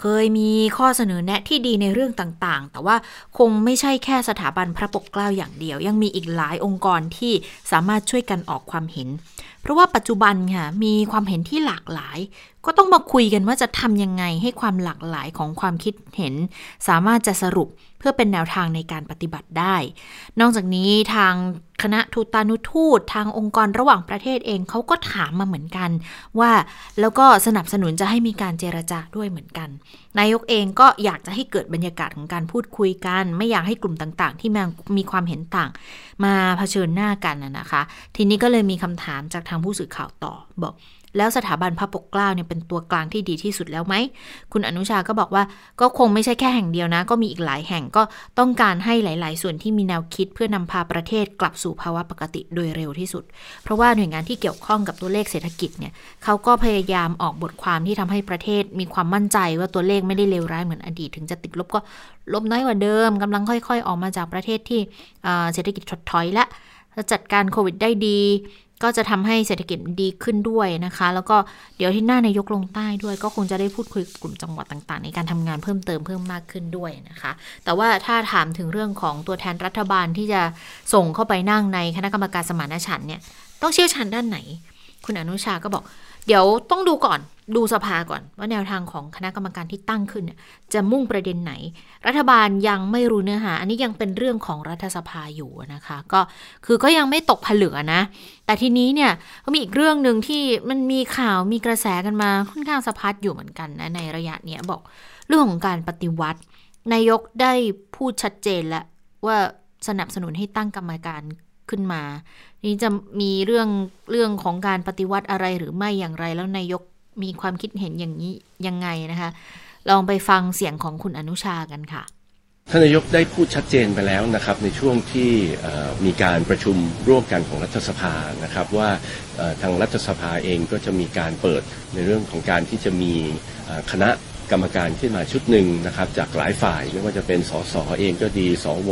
เคยมีข้อเสนอแนะที่ดีในเรื่องต่างๆ แต่ว่าคงไม่ใช่แค่สถาบันพระปกเกล้าอย่างเดียว ยังมีอีกหลายองค์กรที่สามารถช่วยกันออกความเห็นเพราะว่าปัจจุบันค่ะมีความเห็นที่หลากหลาย ก็ต้องมาคุยกันว่าจะทำยังไงให้ความหลากหลายของความคิดเห็น สามารถจะสรุปเพื่อเป็นแนวทางในการปฏิบัติได้ นอกจากนี้ทางคณะทูตานุทูต ทางองค์กรระหว่างประเทศเองเขาก็ถามมาเหมือนกัน ว่าแล้วก็สนับสนุนจะให้มีการเจรจาด้วยเหมือนกัน นายกเองก็อยากจะให้เกิดบรรยากาศของการพูดคุยกัน ไม่อยากให้กลุ่มต่างๆ ที่มีความเห็นต่าง มาเผชิญหน้ากันนะคะ ทีนี้ก็เลยมีคำถามจากทางผู้สื่อข่าวต่อบอก แล้วสถาบันพระปกเกล้าเนี่ยเป็นตัวกลางที่ดีที่สุดแล้วไหม คุณอนุชาก็บอกว่าก็คงไม่ใช่แค่แห่งเดียวนะ ก็มีอีกหลายแห่งก็ต้องการให้หลาย ๆ ส่วนที่มีแนวคิดเพื่อนำพาประเทศกลับสู่ภาวะปกติโดยเร็วที่สุด เพราะว่าหน่วยงานที่เกี่ยวข้องกับตัวเลขเศรษฐกิจเนี่ยเขาก็พยายามออกบทความที่ทำให้ประเทศมีความมั่นใจว่าตัวเลขไม่ได้เลวร้ายเหมือนอดีตถึงจะติดลบก็ลบน้อยกว่าเดิมกำลังค่อย ๆ ออกมาจากประเทศที่เศรษฐกิจถดถอยและจัดการโควิดได้ดี ก็จะทำให้เศรษฐกิจดีขึ้นด้วยนะคะ แล้วก็เดี๋ยวที่หน้านายกลงใต้ด้วย ก็คงจะได้พูดคุยกับกลุ่มจังหวัดต่างๆ ในการทำงานเพิ่มเติมเพิ่มมากขึ้นด้วยนะคะ แต่ว่าถ้าถามถึงเรื่องของตัวแทนรัฐบาลที่จะส่งเข้าไปนั่งในคณะกรรมการสมานฉันท์เนี่ยต้องเชี่ยวชาญด้านไหน คุณอนุชาก็บอก เดี๋ยวต้องดูก่อน ดูสภาก่อนว่าแนวทางของคณะกรรมการที่ตั้งขึ้นจะมุ่งประเด็นไหน รัฐบาลยังไม่รู้เนื้อหา อันนี้ยังเป็นเรื่องของรัฐสภาอยู่นะคะ ก็คือก็ยังไม่ตกผลึกนะ แต่ทีนี้เนี่ยก็มีอีกเรื่องหนึ่งที่มันมีข่าวมีกระแสกันมาค่อนข้างสะพัดอยู่เหมือนกันนะในระยะเนี้ยบอกเรื่องของการปฏิวัติ นายกได้พูดชัดเจนแล้วว่าสนับสนุนให้ตั้งกรรมการขึ้นมา นี่จะมีเรื่องเรื่องของการปฏิวัติอะไรหรือไม่อย่างไรแล้วนายก มีความคิดเห็นอย่างนี้ยังไงนะคะ ลองไปฟังเสียงของคุณอนุชากันค่ะท่านนายกได้พูดชัดเจนไปแล้วนะครับในช่วงที่มีการประชุมร่วมกันของรัฐสภานะครับว่าทางรัฐสภาเองก็จะมีการเปิดในเรื่องของการที่จะมีคณะกรรมการขึ้นมาชุดหนึ่งนะครับจากหลายฝ่ายไม่ว่าจะเป็นสสเองก็ดีสว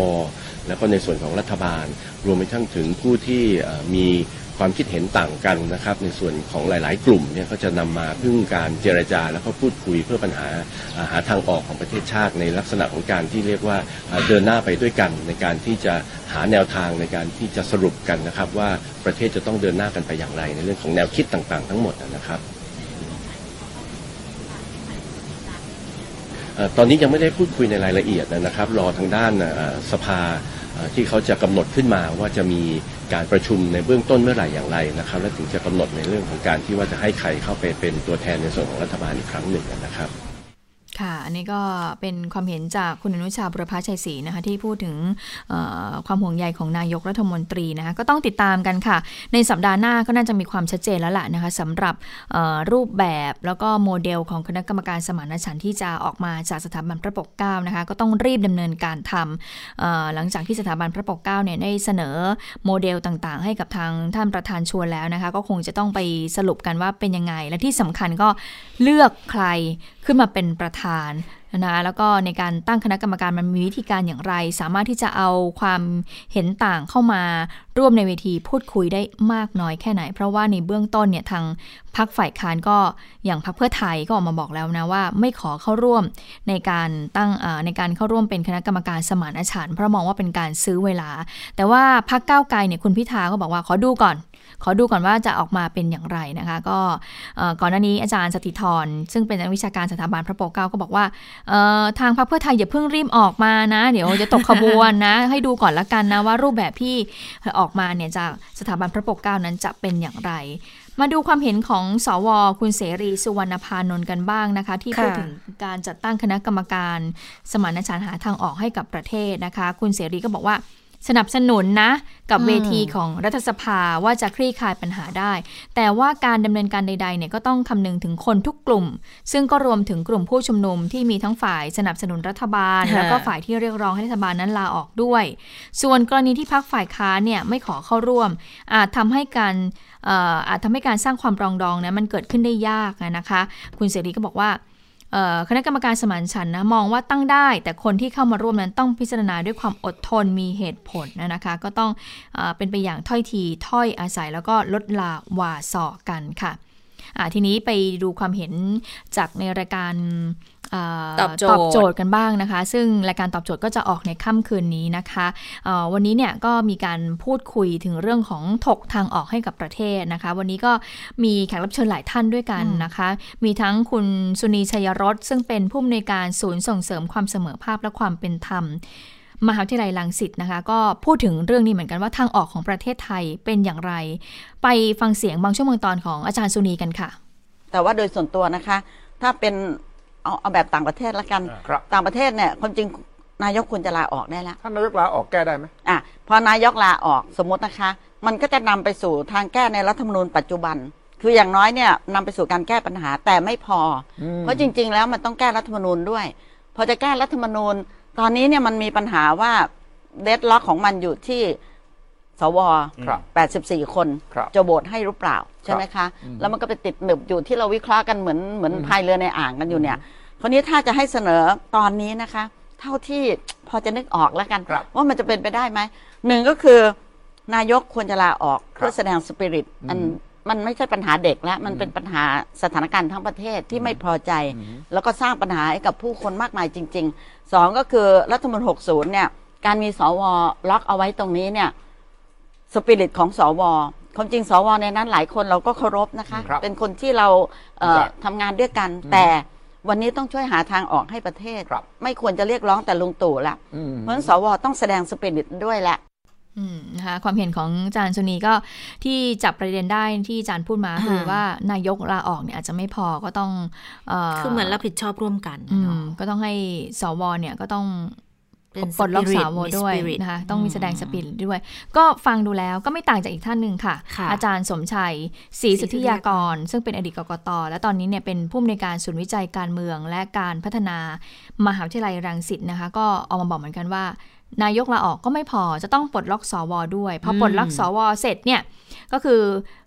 แล้วก็ในส่วนของรัฐบาล รวมไปทั้งถึงผู้ที่มี ความคิดเห็นต่างกันนะครับ ในส่วนของหลาย ๆ กลุ่มเนี่ยก็จะนำมาพึ่งการเจรจาแล้วก็พูดคุยเพื่อปัญหาหาทางออกของประเทศชาติในลักษณะของการที่เรียกว่าเดินหน้าไปด้วยกัน ในการที่จะหาแนวทางในการที่จะสรุปกันนะครับ ว่าประเทศจะต้องเดินหน้ากันไปอย่างไร ในเรื่องของแนวคิดต่าง ๆ ทั้งหมดนะครับตอนนี้ยังไม่ได้พูดคุยในรายละเอียดนะครับ รอทางด้านสภาที่เขาจะกำหนดขึ้นมาว่าจะมี การประชุมในเบื้องต้นเมื่อไหร่อย่างไรนะครับ และถึงจะกำหนดในเรื่องของการที่ว่าจะให้ใครเข้าไปเป็นตัวแทนในส่วนของรัฐบาลอีกครั้งหนึ่งนะครับ ค่ะ อันนี้ก็เป็นความเห็นจากคุณอนุชาบุรพชัยศรีนะคะที่พูดถึงความห่วงใยของนายกรัฐมนตรีนะคะก็ต้องติดตามกันค่ะ ในสัปดาห์หน้าก็น่าจะมีความชัดเจนแล้วล่ะนะคะสำหรับรูปแบบแล้วก็โมเดลของคณะกรรมการสมานฉันท์ที่จะออกมาจากสถาบันพระปกเกล้านะคะก็ต้องรีบดำเนินการทำเอ่อหลังจากที่สถาบันพระปกเกล้าเนี่ยได้เสนอโมเดลต่างๆ ให้กับทางท่านประธานชวนแล้วนะคะก็คงจะต้องไปสรุปกันว่าเป็นยังไง และที่สำคัญก็เลือกใครขึ้นมาเป็นประธานนะแล้วก็ในการตั้งคณะกรรมการมันมีวิธีการอย่างไร สามารถที่จะเอาความเห็นต่างเข้ามาร่วมในเวทีพูดคุยได้มากน้อยแค่ไหน เพราะว่าในเบื้องต้นเนี่ยทางพักฝ่ายค้านก็อย่างพักเพื่อไทยก็ออกมาบอกแล้วนะว่า ไม่ขอเข้าร่วมในการตั้งในการเข้าร่วมเป็นคณะกรรมการสมานฉันท์เพราะมองว่าเป็นการซื้อเวลา แต่ว่าพักก้าวไกลเนี่ยคุณพิธาก็บอกว่าขอดูก่อน ขอดูก่อนว่าจะออกมาเป็นอย่างไรนะคะ ก็ก่อนหน้านี้อาจารย์สติธรซึ่งเป็นนักวิชาการสถาบันพระปกเกล้าก็บอกว่าทางพรรคเพื่อไทยอย่าเพิ่งรีบออกมานะ เดี๋ยวจะตกขบวนนะ ให้ดูก่อนละกันนะว่ารูปแบบที่ออกมาเนี่ยจากสถาบันพระปกเกล้านั้นจะเป็นอย่างไรมาดูความเห็นของสว คุณเสรีสุวรรณพานนท์กันบ้างนะคะ ที่พูดถึงการจัดตั้งคณะกรรมการ สมานฉันท์หาทางออกให้กับประเทศนะคะ คุณเสรีก็บอกว่า สนับสนุนนะ กับอืมเวทีของรัฐสภาว่าจะคลี่คลายปัญหาได้ แต่ว่าการดำเนินการใดๆเนี่ยก็ต้องคำนึงถึงคนทุกกลุ่ม ซึ่งก็รวมถึงกลุ่มผู้ชุมนุมที่มีทั้งฝ่ายสนับสนุนรัฐบาลค่ะแล้วก็ฝ่ายที่เรียกร้องให้รัฐบาลนั้นลาออกด้วย ส่วนกรณีที่พักฝ่ายค้านเนี่ยไม่ขอเข้าร่วม อาจทำให้การเอ่ออาจทำให้การสร้างความปรองดองนะมันเกิดขึ้นได้ยากนะคะ คุณเสรีก็บอกว่าเอ่อ คณะกรรมการสมานฉันนะมองว่าตั้งได้ แต่คนที่เข้ามาร่วมนั้นต้องพิจารณาด้วยความอดทนมีเหตุผลนะนะคะ ก็ต้องเออเป็นไปอย่างถ้อยทีถ้อยอาศัยแล้วก็ลดลาวาสอกันค่ะทีนี้ไปดูความเห็นจากในรายการ ตอบโจทย์ตอบโจทย์กันบ้างนะคะ ซึ่งรายการตอบโจทย์ก็จะออกในค่ำคืนนี้นะคะเอ่อวันนี้เนี่ยก็มีการพูดคุยถึงเรื่องของถกทางออกให้กับประเทศนะคะ วันนี้ก็มีแขกรับเชิญหลายท่านด้วยกันนะคะ มีทั้งคุณสุนีชัยรสซึ่งเป็นผู้อำนวยการศูนย์ส่งเสริมความเสมอภาคและความเป็นธรรมมหาวิทยาลัยรังสิตนะคะ ก็พูดถึงเรื่องนี้เหมือนกันว่าทางออกของประเทศไทยเป็นอย่างไร ไปฟังเสียงบางช่วงบางตอนของอาจารย์สุนีกันค่ะ แต่ว่าโดยส่วนตัวนะคะ ถ้าเป็น เอาเอาแบบต่างประเทศละกัน ครับ ต่างประเทศเนี่ยความจริงนายกควรจะลาออกได้แล้ว ท่านนายกลาออกแก้ได้ไหม อะพอนายกลาออกสมมตินะคะ มันก็จะนำไปสู่ทางแก้ในรัฐธรรมนูญปัจจุบัน คืออย่างน้อยเนี่ยนำไปสู่การแก้ปัญหาแต่ไม่พออม เพราะจริง ๆ แล้วมันต้องแก้รัฐธรรมนูญด้วย พอจะแก้รัฐธรรมนูญ ตอนนี้เนี่ยมันมีปัญหาว่าเดดล็อกของมันอยู่ที่ สวครับ84 คนครับจะโหวตให้หรือเปล่า ใช่ไหมคะ แล้วมันก็ไปติดหนึบอยู่ที่เราวิเคราะห์กันเหมือนเหมือนพายเรือในอ่างกันอยู่เนี่ยคราวนี้ถ้าจะให้เสนอตอนนี้นะคะ เท่าที่พอจะนึกออกแล้วกันครับว่ามันจะเป็นไปได้ไหมหนึ่งก็คือนายกควรจะลาออกครับเพื่อแสดงสปิริตอันมันไม่ใช่ปัญหาเด็กแล้ว มันเป็นปัญหาสถานการณ์ทั้งประเทศที่ไม่พอใจ แล้วก็สร้างปัญหาให้กับผู้คนมากมายจริงๆสองก็คือรัฐธรรมนูญ60 เนี่ย การมีสวล็อกเอาไว้ตรงนี้เนี่ย สปิริตของสวความจริงสวในนั้นหลายคนเราก็เคารพนะคะครับเป็นคนที่เราเอ่อครับทำงานด้วยกัน แต่วันนี้ต้องช่วยหาทางออกให้ประเทศครับไม่ควรจะเรียกร้องแต่ลุงตู่ละอืมเพราะฉะนั้นสวต้องแสดงสปิริตด้วยแหละอืมนะคะความเห็นของอาจารย์สุนีก็ที่จับประเด็นได้ที่อาจารย์พูดมาคือว่านายกลาออกเนี่ยอาจจะไม่พอก็ต้องเคือเหมือนรับผิดชอบร่วมกันอืเนาะมก็ต้องให้สวเนี่ยก็ต้องเป็นปลดล็อก spirit สาวมีด้วย spirit นะคะต้องมีอืมแสดงสปิริตด้วย ก็ฟังดูแล้วก็ไม่ต่างจากอีกท่านหนึ่งค่ะค่ะอาจารย์สมชัยศรีศรีสุทธิยากร ซึ่งเป็นอดีตกกต และตอนนี้เนี่ยเป็นผู้อำนวยการศูนย์วิจัยการเมืองและการพัฒนามหาวิทยาลัยรังสิตนะคะ ก็ออกมาบอกเหมือนกันว่า นายกลาออกก็ไม่พอจะต้องปลดล็อกสวด้วยพอปลดล็อกสวเสร็จเนี่ยก็คือ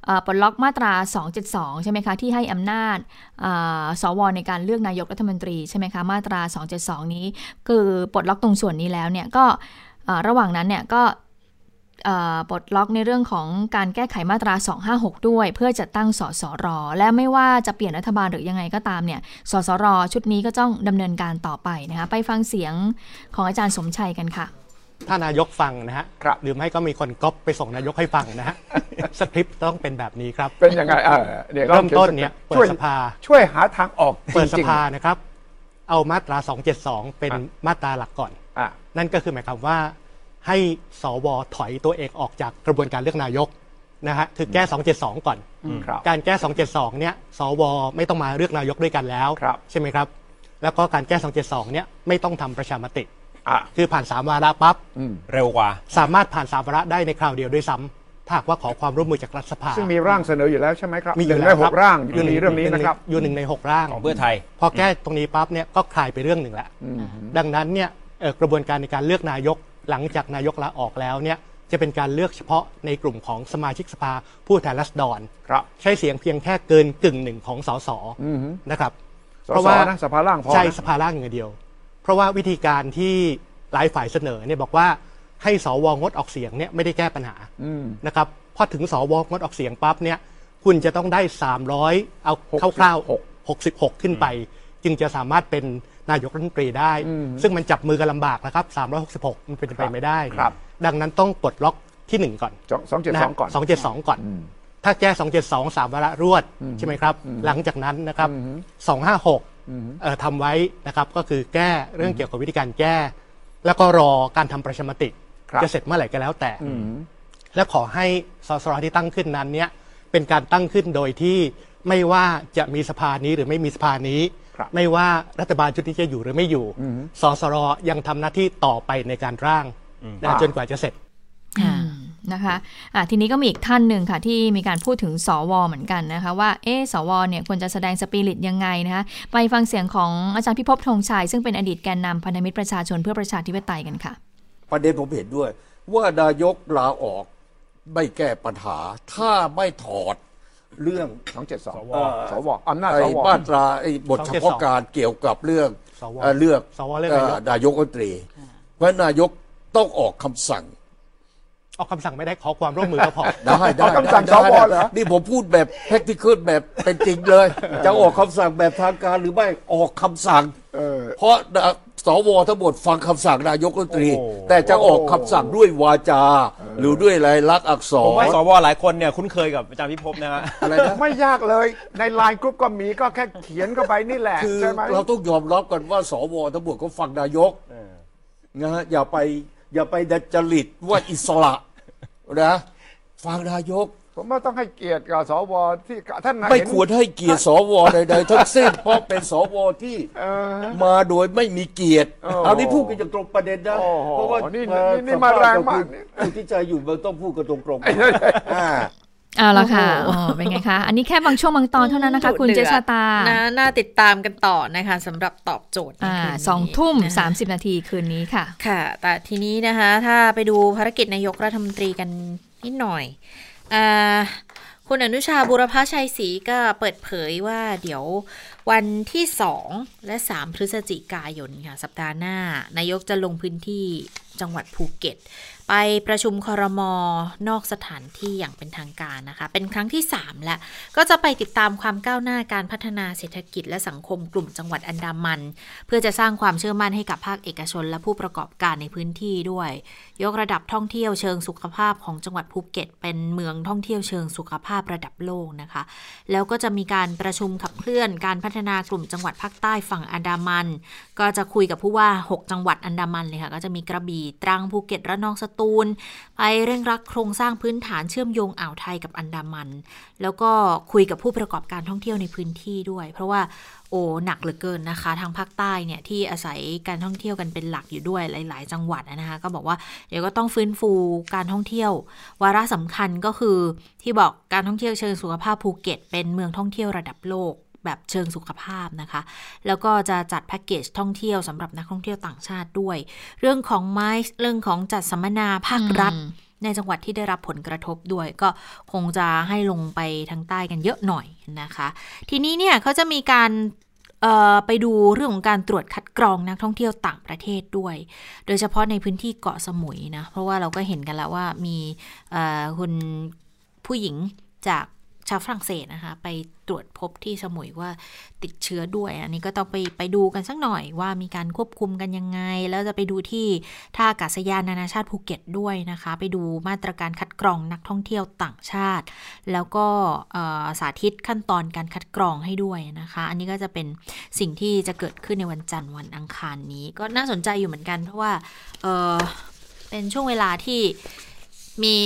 เอ่อปลดล็อกมาตรา 272 ใช่ไหมคะที่ให้อำนาจเอ่อสวในการเลือกนายกรัฐมนตรีใช่ไหมคะมาตรา 272 นี้ คือปลดล็อกตรงส่วนนี้แล้วเนี่ยก็เอ่อระหว่างนั้นเนี่ยก็เอ่อ ปลดล็อกในเรื่องของการแก้ไขมาตรา 256 ด้วย เพื่อจัดตั้งสสร และไม่ว่าจะเปลี่ยนรัฐบาลหรือยังไงก็ตามเนี่ยสสร ชุดนี้ก็ต้องดำเนินการต่อไปนะคะไปฟังเสียงของอาจารย์สมชัยกันค่ะถ้านายกฟังนะฮะครับหรือไม่ก็มีคนก๊อปไปส่งนายกให้ฟังนะฮะสคริปต์ต้องเป็นแบบนี้ครับ เป็นยังไงเออเนี่ยเริ่มต้นเนี่ยเปิช่วยดสภา ช่วยหาทางออกเปิดสจริงๆภานะครับ เอามาตรา 272 เป็นอะมาตราหลักก่อนอะนั่นก็คือหมายความว่า ให้สวถอยตัวเองออกจากกระบวนการเลือกนายกนะฮะคือแก้ 272 ก่อนครับการแก้ 272 เนี่ย สว ไม่ต้องมาเลือกนายกด้วยกันแล้วครับใช่ไหมครับ แล้วก็การแก้ 272 เนี่ย ไม่ต้องทำประชามติอะคือผ่าน3วาระปั๊บเร็วกว่า สามารถผ่าน3วาระได้ในคราวเดียวด้วยซ้ำถ้าหากว่าขอความร่วมมือจากรัฐสภา ซึ่งมีร่างเสนออยู่แล้วใช่ไหมครับมีหอยู่นึ่งแล้ในวหคกร่างอยู่ในหเรื่องนี้นะครับอยู่หนึ่งในหกร่างของเพื่อไทย พอแก้ตรงนี้ปั๊บเนี่ยก็คลายไปเรื่องหนึ่งแล้วดังนั้นเนี่ยเอ่อกระบวนการในการเลือกนายก หลังจากนายกลาออกแล้วเนี่ยจะเป็นการเลือกเฉพาะในกลุ่มของสมาชิกสภาผู้แทนราษฎรครับใช้เสียงเพียงแค่เกินกึ่งหนึ่งของสสนะครับสสนะสภาล่างพอนะใช่สภาล่างอย่างเดียว เพราะว่าวิธีการที่หลายฝ่ายเสนอเนี่ยบอกว่าให้สวงดออกเสียงเนี่ยไม่ได้แก้ปัญหานะครับพอถึงสวงดออกเสียงปั๊บเนี่ยคุณจะต้องได้ 300 เอาคร่าวๆ66 ขึ้นไป จึงจะสามารถเป็น นายกรัฐมนตรีได้ ซึ่งมันจับมือกันลำบากนะครับ 366 มันเป็นไปไม่ได้ครับ ดังนั้นต้องปลดล็อกที่ 1 ก่อนสองสองเจ็ดสองก่อนสองเจ็ดสองก่อน ถ้าแก้สองเจ็ดสองสามวาระรวดใช่ไหมครับ หลังจากนั้นนะครับสองห้าหกทำไว้นะครับก็คือแก้เรื่องเกี่ยวกับวิธีการแก้ แล้วก็รอการทำประชามติครับจะเสร็จเมื่อไหร่ก็แล้วแต่ และขอให้สสรที่ตั้งขึ้นนั้นเนี่ยเป็นการตั้งขึ้นโดยที่ไม่ว่าจะมีสภานี้หรือไม่มีสภานี้ครับ ไม่ว่ารัฐบาลชุดนี้จะอยู่หรือไม่อยู่สสรยังทำหน้าที่ต่อไปในการร่างนะจนกว่าจะเสร็จอืมนะคะอะทีนี้ก็มีอีกท่านหนึ่งค่ะที่มีการพูดถึงสวเหมือนกันนะคะว่าเอ๊ะสวเนี่ยควรจะแสดงสปิริตยังไงนะคะไปฟังเสียงของอาจารย์พิภพธงชัยซึ่งเป็นอดีตแกนนำพันธมิตรประชาชนเพื่อประชาธิปไตยกันค่ะ ประเด็นผมเห็นด้วย ว่านายกลาออกไม่แก้ปัญหา ถ้าไม่ถอด เรื่องสองเจ็ดสองเอ่อ สวอำนาจไอ้สวมาตราไอ้บทเฉพาะการเกี่ยวกับเรื่องสวเอ่อเลือกสวเลือกนายกเอ่อนายกรัฐมนตรี เพราะนายกต้องออกคำสั่ง ออกคำสั่งไม่ได้ขอความร่วมมือก็พอ ได้ได้ออกคำสั่งได้สวได้เหรอ นี่ผมพูดแบบแพคติคแบบเป็นจริงเลย จะออกคำสั่งแบบทางการหรือไม่ออกคำสั่ง เออ เพราะสวทั้งหมดฟังคำสั่งนายกรัฐมนตรี โอ้แต่จะออกคำสั่งด้วยวาจา หรือด้วยลายลักษณ์อักษผมรว่าสวหลายคนเนี่ยคุ้นเคยกับอาจารย์พิภพนะฮะ อะไรนะ ไม่ยากเลยในไลน์กรุ๊ปก็มีก็แค่เขียนเข้าไปนี่แหละคือใช่ไหม เราต้องยอมรับกันว่าสวทั้งหมดก็ฟังนายกนะฮะอย่าไป อย่าไปดัดจริตว่าอิสระนะฟังนายก ผมว่าต้องให้เกียรติกับสวที่ท่านไม่เห็นควรให้เกียรติสวใดๆทั้งสิ้นเพราะเป็นสวที่เออ มาโดยไม่มีเกียรติโอ้โหเอานี่พูดกันอย่างตรงประเด็นนะโอ้โหเพราะว่านี่เอ่อนี่นี่มาแรงมากผู้ที่ใจอยู่มันต้องพูดกันตรงๆอ่า เอาละค่ะอ๋อเป็นไงคะ อันนี้แค่บางช่วงบางตอนเท่านั้นนะคะ คุณเจษตานะน่าติดตามกันต่อนะคะสำหรับตอบโจทย์ในอ่าคืนนี้สองทุ่มนะคะสามสิบนาทีคืนนี้ค่ะ ค่ะ แต่ทีนี้นะคะ ถ้าไปดูภารกิจนายกรัฐมนตรีกันนิดหน่อยอาคุณอนุชาบุรพชัยศรีก็เปิดเผยว่าเดี๋ยววันที่ 2 และ 3 พฤศจิกายนค่ะ สัปดาห์หน้า นายกจะลงพื้นที่จังหวัดภูเก็ต ไปประชุมคอรมอนอกสถานที่อย่างเป็นทางการนะคะ เป็นครั้งที่ 3 แล้ว ก็จะไปติดตามความก้าวหน้าการพัฒนาเศรษฐกิจและสังคมกลุ่มจังหวัดอันดามัน เพื่อจะสร้างความเชื่อมั่นให้กับภาคเอกชนและผู้ประกอบการในพื้นที่ด้วยยกระดับท่องเที่ยวเชิงสุขภาพของจังหวัดภูเก็ต เป็นเมืองท่องเที่ยวเชิงสุขภาพระดับโลกนะคะ แล้วก็จะมีการประชุมขับเคลื่อนการพัฒนากลุ่มจังหวัดภาคใต้ฝั่งอันดามัน ก็จะคุยกับผู้ว่า 6 จังหวัดอันดามันเลยค่ะ ก็จะมีกระบี่ตรังภูเก็ตระนองสตูล ไปเร่งรัดโครงสร้างพื้นฐานเชื่อมโยงอ่าวไทยกับอันดามัน แล้วก็คุยกับผู้ประกอบการท่องเที่ยวในพื้นที่ด้วย เพราะว่า โอ้หนักเหลือเกินนะคะ ทางภาคใต้เนี่ยที่อาศัยการท่องเที่ยวกันเป็นหลักอยู่ด้วยหลาย ๆ จังหวัดนะคะ ก็บอกว่าเดี๋ยวก็ต้องฟื้นฟูการท่องเที่ยว วาระสำคัญก็คือที่บอกการท่องเที่ยวเชิงสุขภาพภูเก็ต เป็นเมืองท่องเที่ยวระดับโลกแบบเชิงสุขภาพนะคะ แล้วก็จะจัดแพ็กเกจท่องเที่ยวสำหรับนักท่องเที่ยวต่างชาติด้วย เรื่องของไม้เรื่องของจัดสัมมนาภาครัฐ ในจังหวัดที่ได้รับผลกระทบด้วย ก็คงจะให้ลงไปทางใต้กันเยอะหน่อยนะคะ ทีนี้เนี่ยเขาจะมีการไปดูเรื่องของการตรวจคัดกรองนักท่องเที่ยวต่างประเทศด้วย โดยเฉพาะในพื้นที่เกาะสมุยนะ เพราะว่าเราก็เห็นกันแล้วว่ามีคุณผู้หญิงจาก ชาวฝรั่งเศสนะคะ ไปตรวจพบที่สมุยว่าติดเชื้อด้วย อันนี้ก็ต้องไปไปดูกันสักหน่อยว่ามีการควบคุมกันยังไง แล้วจะไปดูที่ท่าอากาศยานนานาชาติภูเก็ตด้วยนะคะ ไปดูมาตรการคัดกรองนักท่องเที่ยวต่างชาติ แล้วก็สาธิตขั้นตอนการคัดกรองให้ด้วยนะคะ อันนี้ก็จะเป็นสิ่งที่จะเกิดขึ้นในวันจันทร์วันอังคารนี้ ก็น่าสนใจอยู่เหมือนกัน เพราะว่าเเป็นช่วงเวลาที่ มี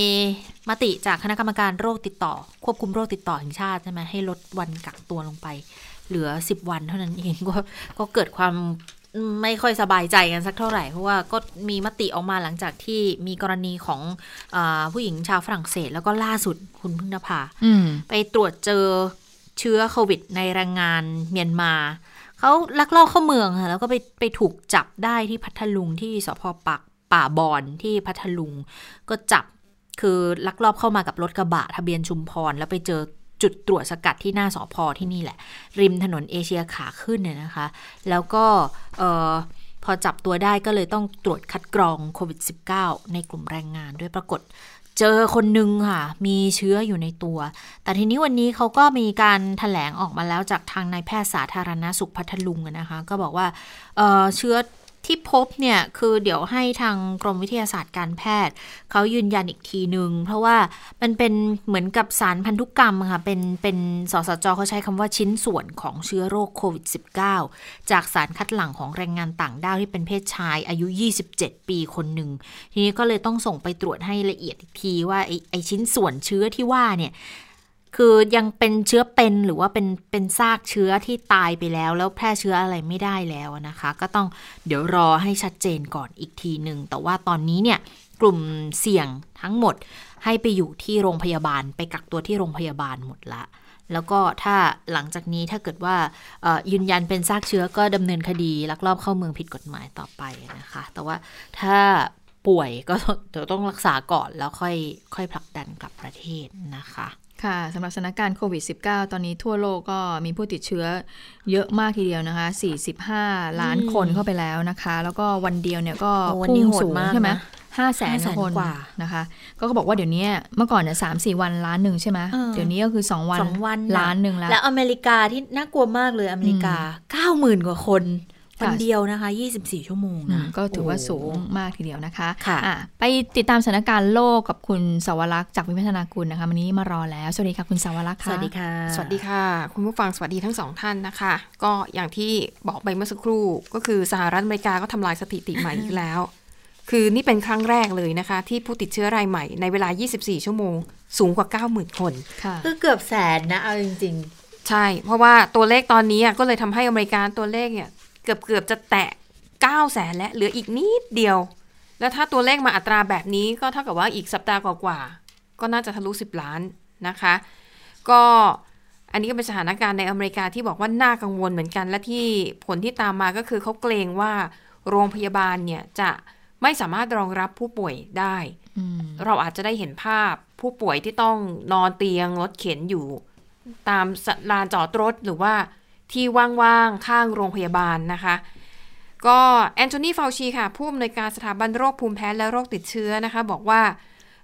มติจากคณะกรรมการโรคติดต่อ ควบคุมโรคติดต่อแห่งชาติใช่ไหมให้ลดวันกักตัวลงไป เหลือ 10 วันเท่านั้นเองก็ก็เกิดความไม่ค่อยสบายใจกันสักเท่าไหร่ เพราะว่าก็มีมติออกมาหลังจากที่มีกรณีของอผู้หญิงชาวฝรั่งเศส แล้วก็ล่าสุดคุณพึ่งนภาไปตรวจเจอเชื้อโควิดในแรงงานเมียนมาเขาลักลอบเข้าเมืองค่ะแล้วก็ไปไปถูกจับได้ที่พัทลุงที่สพปักป่าบอนที่พัทลุง ก็จับ คือลักลอบเข้ามากับรถกระบะทะเบียนชุมพร แล้วไปเจอจุดตรวจสกัดที่หน้าสอพอที่นี่แหละ ริมถนนเอเชียขาขึ้นเนี่ยนะคะ แล้วก็พอจับตัวได้ก็เลยต้องตรวจคัดกรองโควิด -19 ในกลุ่มแรงงานด้วยปรากฏเจอคนหนึ่งค่ะ มีเชื้ออยู่ในตัว แต่ทีนี้วันนี้เขาก็มีการถแถลงออกมาแล้วจากทางนายแพทย์สาธารณสุขพัทลุงนะคะ ก็บอกว่าเเชื้อ ที่พบเนี่ยคือเดี๋ยวให้ทางกรมวิทยาศาสตร์การแพทย์ เขายืนยันอีกทีหนึ่งเพราะว่ามันเป็นเหมือนกับสารพันธุกรรมค่ะเป็นเป็นสสจเขาใช้คำว่าชิ้นส่วนของเชื้อโรคโควิด -19 จากสารคัดหลั่งของแรงงานต่างด้าวที่เป็นเพศชายอายุ 27 ปีคนหนึ่ง ทีนี้ก็เลยต้องส่งไปตรวจให้ละเอียดอีกทีว่าไอไอชิ้นส่วนเชื้อที่ว่าเนี่ย คือยังเป็นเชื้อเป็นหรือว่าเป็นเป็นซากเชื้อที่ตายไปแล้ว แล้วแพร่เชื้ออะไรไม่ได้แล้วนะคะ ก็ต้องเดี๋ยวรอให้ชัดเจนก่อนอีกทีหนึ่งแต่ว่าตอนนี้เนี่ยกลุ่มเสี่ยงทั้งหมดให้ไปอยู่ที่โรงพยาบาล ไปกักตัวที่โรงพยาบาลหมดละ แล้วก็ถ้าหลังจากนี้ถ้าเกิดว่ายืนยันเป็นซากเชื้อก็ดำเนินคดีลักลอบเข้าเมืองผิดกฎหมายต่อไปนะคะ แต่ว่าถ้าป่วยก็เดี๋ยวต้องรักษาก่อนแล้วค่อยค่อยผลักดันกลับประเทศนะคะ ค่ะสำหรับสถานการณ์โควิด -19 ตอนนี้ทั่วโลกก็มีผู้ติดเชื้อเยอะมากทีเดียวนะคะ 45 ล้านคนเข้าไปแล้วนะคะ แล้วก็วันเดียวเนี่ยก็พุ่งสูงใช่ไหมห้าแสนคนนะคะ ก็เขาบอกว่าเดี๋ยวนี้เมื่อก่อนเนี่ยสามสี่วันล้านหนึ่งใช่ไหมเดี๋ยวนี้ก็คือสองวันล้านหนึ่งแล้ว แล้วอเมริกาที่น่ากลัวมากเลยอเมริกาเก้าหมื่นกว่าคน วันเดียวนะคะ 24 ชั่วโมงนะก็ถือว่าสูงมากทีเดียวนะคะค่ะไปติดตามสถานการณ์โลกกับคุณสวรักษ์จากวิพัฒนาคุณนะคะวันนี้มารอแล้ว สวัสดีค่ะคุณสวรักษ์ค่ะ สวัสดีค่ะ สวัสดีค่ะ คุณผู้ฟังสวัสดีทั้งสองท่านนะคะ ก็อย่างที่บอกไปเมื่อสักครู่ก็คือสหรัฐอเมริกาก็ทำลายสถิติใหม่อีกแล้ว คือนี่เป็นครั้งแรกเลยนะคะ ที่ผู้ติดเชื้อรายใหม่ในเวลา 24 ชั่วโมง สูงกว่า 90,000 คนคือเกือบแสนนะเอาจริง ๆ ใช่ เพราะว่าตัวเลขตอนนี้ก็เลยทำให้อเมริกาตัวเลขเนี่ย เกือบเกือบจะแตะ9แสนและเหลืออีกนิดเดียว แล้วถ้าตัวเลขมาอัตราแบบนี้ก็เท่ากับว่าอีกสัปดาห์กว่าๆก็น่าจะทะลุ 10 ล้านนะคะ ก็อันนี้ก็เป็นสถานการณ์ในอเมริกาที่บอกว่าน่ากังวลเหมือนกัน และที่ผลที่ตามมาก็คือเขาเกรงว่าโรงพยาบาลเนี่ยจะไม่สามารถรองรับผู้ป่วยได้ เราอาจจะได้เห็นภาพผู้ป่วยที่ต้องนอนเตียงรถเข็นอยู่ ตามลานจอดรถหรือว่า ที่ว่างๆ ข้างโรงพยาบาลนะคะ ก็แอนโทนีฟาวชีค่ะ ผู้อำนวยการสถาบันโรคภูมิแพ้และโรคติดเชื้อนะคะ บอกว่า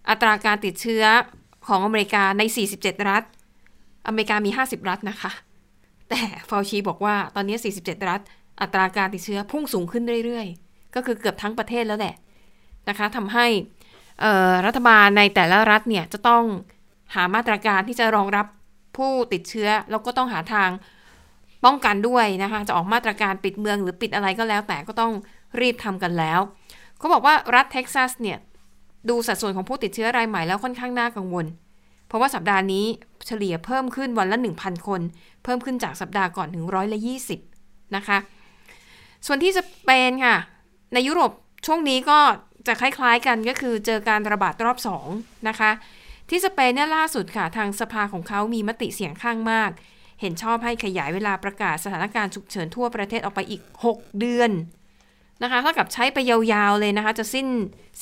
อัตราการติดเชื้อของอเมริกาใน 47 รัฐ อเมริกามี 50 รัฐนะคะ แต่ฟาวชีบอกว่าตอนนี้ 47 รัฐ อัตราการติดเชื้อพุ่งสูงขึ้นเรื่อยๆ ก็คือเกือบทั้งประเทศแล้วแหละนะคะทำให้รัฐบาลในแต่ละรัฐเนี่ยจะต้องหามาตรการที่จะรองรับผู้ติดเชื้อ แล้วก็ต้องหาทาง ป้องกันด้วยนะคะ จะออกมาตรการปิดเมืองหรือปิดอะไรก็แล้ว แต่ก็ต้องรีบทำกันแล้วเขาบอกว่ารัฐเท็กซัสเนี่ย ดูสัดส่วนของผู้ติดเชื้อรายใหม่แล้วค่อนข้างน่ากังวล เพราะว่าสัปดาห์นี้เฉลี่ยเพิ่มขึ้นวันละ 1,000 คน เพิ่มขึ้นจากสัปดาห์ก่อนถึงร้อยละ20นะคะ ส่วนที่สเปนค่ะ ในยุโรปช่วงนี้ก็จะคล้ายๆกันก็คือเจอการระบาดรอบ2นะคะที่สเปนเนี่ยล่าสุดค่ะ ทางสภาของเขามีมติเสียงข้างมาก เห็นชอบให้ขยายเวลาประกาศสถานการณ์ฉุกเฉินทั่วประเทศออกไปอีก 6 เดือนนะคะเท่ากับใช้ไปยาวๆเลยนะคะ จะสิ้น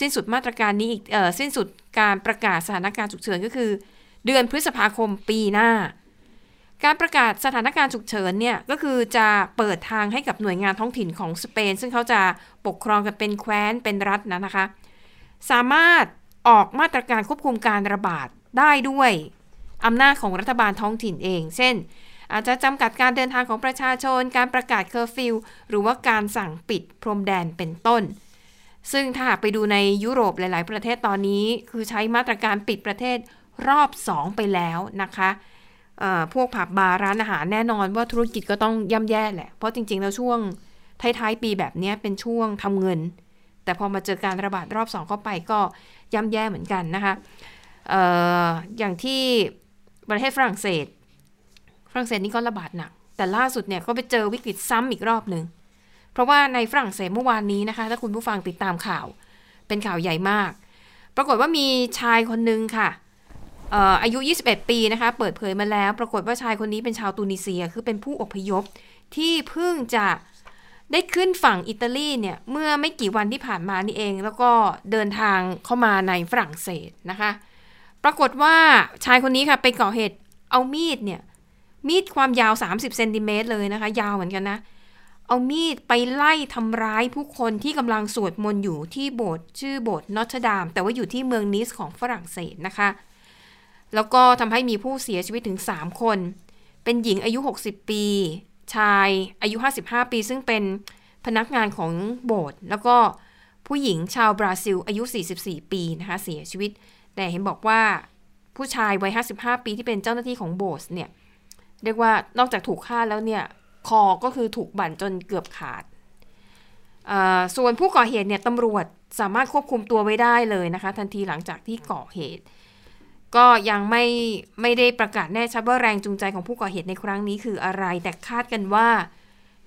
สิ้นสุดมาตรการนี้อีกเออสิ้นสุดการประกาศสถานการณ์ฉุกเฉินก็คือ เดือนพฤษภาคมปีหน้า การประกาศสถานการณ์ฉุกเฉินเนี่ยก็คือจะเปิดทางให้กับหน่วยงานท้องถิ่นของสเปน ซึ่งเขาจะปกครองกันเป็นแคว้นเป็นรัฐนะนะคะ สามารถออกมาตรการควบคุมการระบาดได้ด้วยอำนาจของรัฐบาลท้องถิ่นเอง เช่น อาจจะจำกัดการเดินทางของประชาชน การประกาศเคอร์ฟิวหรือว่าการสั่งปิดพรมแดนเป็นต้น ซึ่งถ้าหากไปดูในยุโรปหลาย ๆ ประเทศตอนนี้ คือใช้มาตรการปิดประเทศรอบ 2 ไปแล้วนะคะพวกผับบาร์ร้านอาหารแน่นอนว่าธุรกิจก็ต้องย่ำแย่แหละ เพราะจริง ๆ แล้วช่วงท้ายๆปีแบบนี้เป็นช่วงทำเงิน แต่พอมาเจอการระบาดรอบ 2 เข้าไปก็ย่ำแย่เหมือนกันนะคะอออย่างที่ประเทศฝรั่งเศส ฝรั่งเศสนี่ก็ระบาดหนัก แต่ล่าสุดเนี่ยก็ไปเจอวิกฤตซ้ำอีกรอบหนึ่ง เพราะว่าในฝรั่งเศสเมื่อวานนี้นะคะ ถ้าคุณผู้ฟังติดตามข่าว เป็นข่าวใหญ่มาก ปรากฏว่ามีชายคนหนึ่งค่ะเอ่ออายุ 21 ปีนะคะ เปิดเผยมาแล้ว ปรากฏว่าชายคนนี้เป็นชาวตูนิเซีย คือเป็นผู้อพยพที่เพิ่งจะได้ขึ้นฝั่งอิตาลีเนี่ย เมื่อไม่กี่วันที่ผ่านมานี่เอง แล้วก็เดินทางเข้ามาในฝรั่งเศสนะคะ ปรากฏว่าชายคนนี้ค่ะไปก่อเหตุเอามีดเนี่ย มีดความยาว 30เซนติเมตรเลยนะคะ ยาวเหมือนกันนะ เอามีดไปไล่ทำร้ายผู้คนที่กำลังสวดมนต์อยู่ที่โบสถ์ชื่อโบสถ์นอตเทดาม แต่ว่าอยู่ที่เมืองนิสของฝรั่งเศสนะคะ แล้วก็ทำให้มีผู้เสียชีวิตถึง 3 คน เป็นหญิงอายุ 60 ปี ชายอายุ 55 ปี ซึ่งเป็นพนักงานของโบสถ์แล้วก็ผู้หญิงชาวบราซิลอายุ 44 ปีนะคะเสียชีวิต แต่เห็นบอกว่าผู้ชายวัย 55 ปีที่เป็นเจ้าหน้าที่ของโบสถ์เนี่ย เรียกว่านอกจากถูกฆ่าแล้วเนี่ยคอก็คือถูกบั่นจนเกือบขาด ส่วนผู้ก่อเหตุเนี่ยตำรวจสามารถควบคุมตัวไว้ได้เลยนะคะ ทันทีหลังจากที่ก่อเหตุ ก็ยังไม่ไม่ได้ประกาศแน่ชัดว่าแรงจูงใจของผู้ก่อเหตุในครั้งนี้คืออะไร แต่คาดกันว่า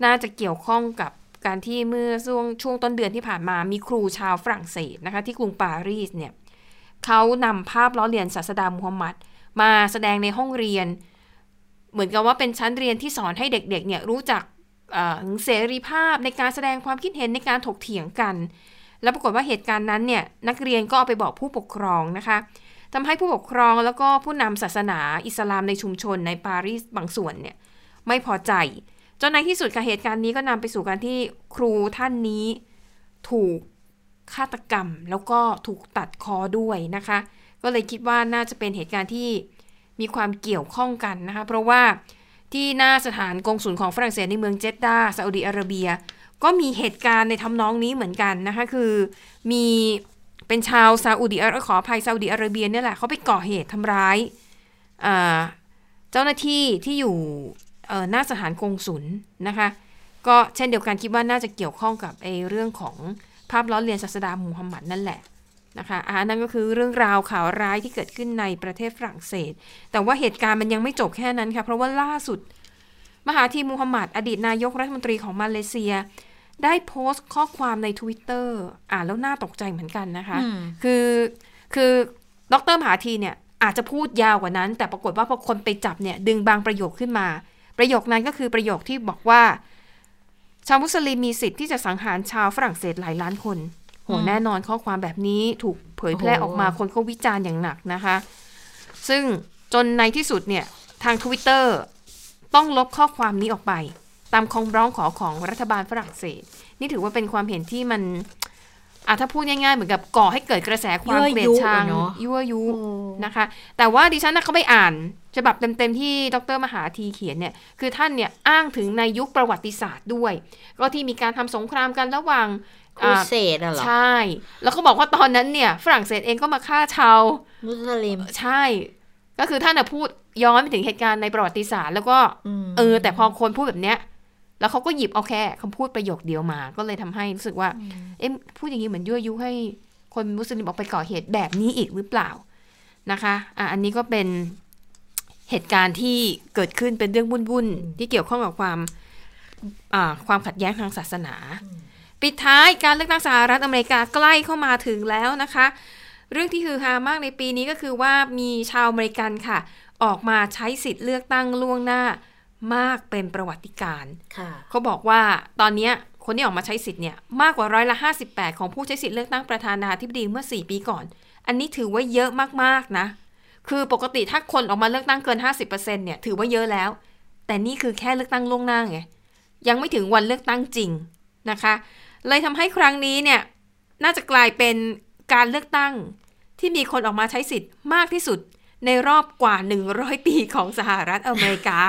น่าจะเกี่ยวข้องกับการที่เมื่อช่วงช่วงต้นเดือนที่ผ่านมามีครูชาวฝรั่งเศสนะคะที่กรุงปารีสเนี่ยเขานำภาพล้อเลียนศาสดามูฮัมหมัดมาแสดงในห้องเรียน เหมือนกับว่าเป็นชั้นเรียนที่สอนให้เด็กๆเนี่ยรู้จักเสรีภาพในการแสดงความคิดเห็นในการถกเถียงกัน แล้วปรากฏว่าเหตุการณ์นั้นเนี่ยนักเรียนก็เอาไปบอกผู้ปกครองนะคะทำให้ผู้ปกครองแล้วก็ผู้นำศาสนาอิสลามในชุมชนในปารีสบางส่วนเนี่ยไม่พอใจจนในที่สุดค่ะเหตุการณ์นี้ก็นำไปสู่การที่ครูท่านนี้ถูกฆาตกรรม แล้วก็ถูกตัดคอด้วยนะคะ ก็เลยคิดว่าน่าจะเป็นเหตุการณ์ที่ มีความเกี่ยวข้องกันนะคะเพราะว่าที่หน้าสถานกงสุลของฝรั่งเศสในเมืองเจดดาซาอุดิอาระเบีย ก็มีเหตุการณ์ในทำนองนี้เหมือนกันนะคะคือมีเป็นชาวซาอุดิอาระขอภัยซาอุดิอาระเบียเนี่ยแหละเขาไปก่อเหตุทำร้ายเจ้าหน้าที่ที่อยู่เอ่อหน้าสถานกงสุลนะคะก็เช่นเดียวกันคิดว่าน่าจะเกี่ยวข้องกับไอ้เรื่องของภาพล้อเลียนศาสดามูฮัมหมัดนั่นแหละ นะคะอันนั้นก็คือเรื่องราวข่าวร้ายที่เกิดขึ้นในประเทศฝรั่งเศส แต่ว่าเหตุการณ์มันยังไม่จบแค่นั้นค่ะ เพราะว่าล่าสุด มหาธีมูฮัมหมัดอดีตนายกรัฐมนตรีของมาเลเซีย ได้โพสต์ข้อความใน Twitter อ่านแล้วน่าตกใจเหมือนกันนะคะอืมคือคือดรมหาธีเนี่ยอาจจะพูดยาวกว่านั้น แต่ปรากฏว่าพอคนไปจับเนี่ยดึงบางประโยคขึ้นมา ประโยคนั้นก็คือประโยคที่บอกว่า ชาวมุสลิมมีสิทธิ์ที่จะสังหารชาวฝรั่งเศสหลายล้านคน โหอืมแน่นอนข้อความแบบนี้ถูกเผยแพร่โอ้โหออกมาคนก็วิจารณ์อย่างหนักนะคะ ซึ่งจนในที่สุดเนี่ย ทาง Twitter ต้องลบข้อความนี้ออกไป ตามคำร้องขอของรัฐบาลฝรั่งเศส นี่ถือว่าเป็นความเห็นที่มันอะถ้าพูดง่ายๆ เหมือนกับก่อให้เกิดกระแสความยั่วเกลียยุดชังอะเนอะยั่วยุนะคะ แต่ว่าดิฉันน่ะเขาไปอ่านฉบับเต็มๆ ที่ดรมหาธีเขียนเนี่ย คือท่านเนี่ยอ้างถึงในยุคประวัติศาสตร์ด้วย ก็ที่มีการทำสงครามกันระหว่าง ครูอ่าเสดอะเหรอ ใช่ แล้วก็บอกว่าตอนนั้นเนี่ย ฝรั่งเศสเองก็มาฆ่าชาวมุสลิม ใช่ ก็คือท่านน่ะพูดย้อนไปถึงเหตุการณ์ในประวัติศาสตร์แล้วก็เออ แต่พอคนพูดแบบเนี้ย แล้วเขาก็หยิบเอาแค่คำพูดประโยคเดียวมา ก็เลยทำให้รู้สึกว่า เอ๊ะพูดอย่างนี้เหมือนยั่วยุให้คนมุสลิมออกไปก่อเหตุแบบนี้อีกหรือเปล่านะคะ อะอันนี้ก็เป็นเหตุการณ์ที่เกิดขึ้นเป็นเรื่องวุ่นๆที่เกี่ยวข้องกับความอ่าความขัดแย้งทางศาสนา ปิดท้ายการเลือกตั้งสหรัฐอเมริกาใกล้เข้ามาถึงแล้วนะคะ เรื่องที่ฮือฮามากในปีนี้ก็คือว่ามีชาวอเมริกันค่ะ ออกมาใช้สิทธิ์เลือกตั้งล่วงหน้ามากเป็นประวัติการณ์ค่ะเขาบอกว่าตอนเนี้ยคนที่ออกมาใช้สิทธิ์เนี่ยมากกว่าร้อยละ58 ของผู้ใช้สิทธิ์เลือกตั้งประธานาธิบดีเมื่อ 4 ปีก่อน อันนี้ถือว่าเยอะมากๆนะ คือปกติถ้าคนออกมาเลือกตั้งเกิน 50%เนี่ยถือว่าเยอะแล้ว แต่นี่คือแค่เลือกตั้งล่วงหน้าไง ยังไม่ถึงวันเลือกตั้งจริงนะคะ เลยทำให้ครั้งนี้เนี่ยน่าจะกลายเป็นการเลือกตั้งที่มีคนออกมาใช้สิทธิ์มากที่สุดในรอบกว่า 100 ปีของสหรัฐอเมริกา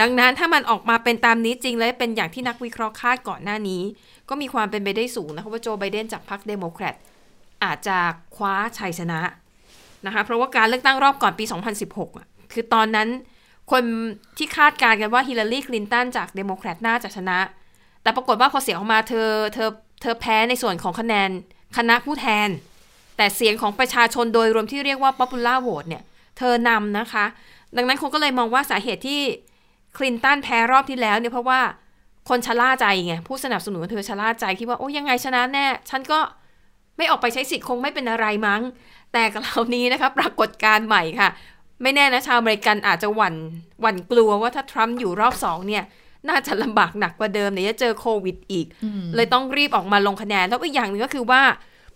ดังนั้นถ้ามันออกมาเป็นตามนี้จริงและเป็นอย่างที่นักวิเคราะห์คาดก่อนหน้านี้ ก็มีความเป็นไปได้สูงนะคะว่าโจไบเดนจากพรรคเดโมแครตอาจจะคว้าชัยชนะนะคะเพราะว่าการเลือกตั้งรอบก่อนปี 2016อะคือตอนนั้นคนที่คาดการณ์กันว่าฮิลลารีคลินตันจากเดโมแครตน่าจะชนะ แต่ปรากฏว่าพอเสียงออกมาเธอเธอเธอแพ้ในส่วนของคะแนนคณะผู้แทน แต่เสียงของประชาชนโดยรวมที่เรียกว่า popular vote เนี่ย เธอนำนะคะ ดังนั้นคนก็เลยมองว่าสาเหตุที่คลินตันแพ้รอบที่แล้วเนี่ยเพราะว่าคนชะล่าใจไงผู้สนับสนุนเธอชะล่าใจคิดว่าโอ้ยังไงชนะแน่ ฉันก็ไม่ออกไปใช้สิทธิ์คงไม่เป็นอะไรมั้ง แต่คราวนี้นะคะปรากฏการใหม่ค่ะ ไม่แน่นะชาวอเมริกันอาจจะหวั่นหวั่นกลัวว่าถ้าทรัมป์อยู่รอบสองเนี่ย น่าจะลำบากหนักกว่าเดิมเนี่ยจะเจอโควิดอีก เลยต้องรีบออกมาลงคะแนน แล้วอีกอย่างหนึ่งก็คือว่า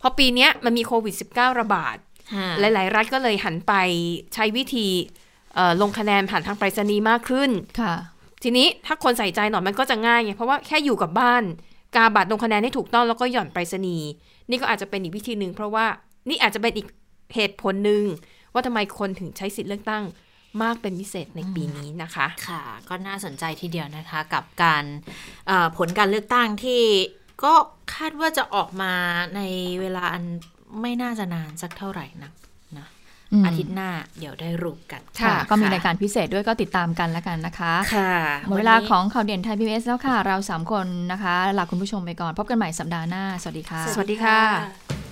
พอปีเนี้ยมันมีโควิด -19 ระบาด หลาย ๆ รัฐก็เลยหันไปใช้วิธีเอ่อลงคะแนนผ่านทางไปรษณีย์มากขึ้นค่ะทีนี้ถ้าคนใส่ใจหน่อยมันก็จะง่ายไงเพราะว่าแค่อยู่กับบ้าน กาบัตรลงคะแนนให้ถูกต้องแล้วก็หย่อนไปรษณีย์นี่ก็อาจจะเป็นอีกวิธีหนึ่งเพราะว่านี่อาจจะเป็นอีกเหตุผลหนึ่งว่าทำไมคนถึงใช้สิทธิ์เลือกตั้ง มากเป็นพิเศษในปีนี้นะคะ ค่ะ ก็น่าสนใจทีเดียวนะคะ กับการเอ่อผลการเลือกตั้งที่ก็คาดว่าจะออกมาในเวลาอันไม่น่าจะนานสักเท่าไหร่นักนะอืมอาทิตย์หน้าเดี๋ยวได้รู้กัน ค่ะ ก็มีรายการพิเศษด้วยก็ติดตามกันแล้วกันนะคะ ค่ะหมดเวลาของข่าวเด่นไทยพีบีแล้วค่ะ เราสามคนนะคะลาคุณผู้ชมไปก่อน พบกันใหม่สัปดาห์หน้า สวัสดีค่ะ สวัสดีค่ะ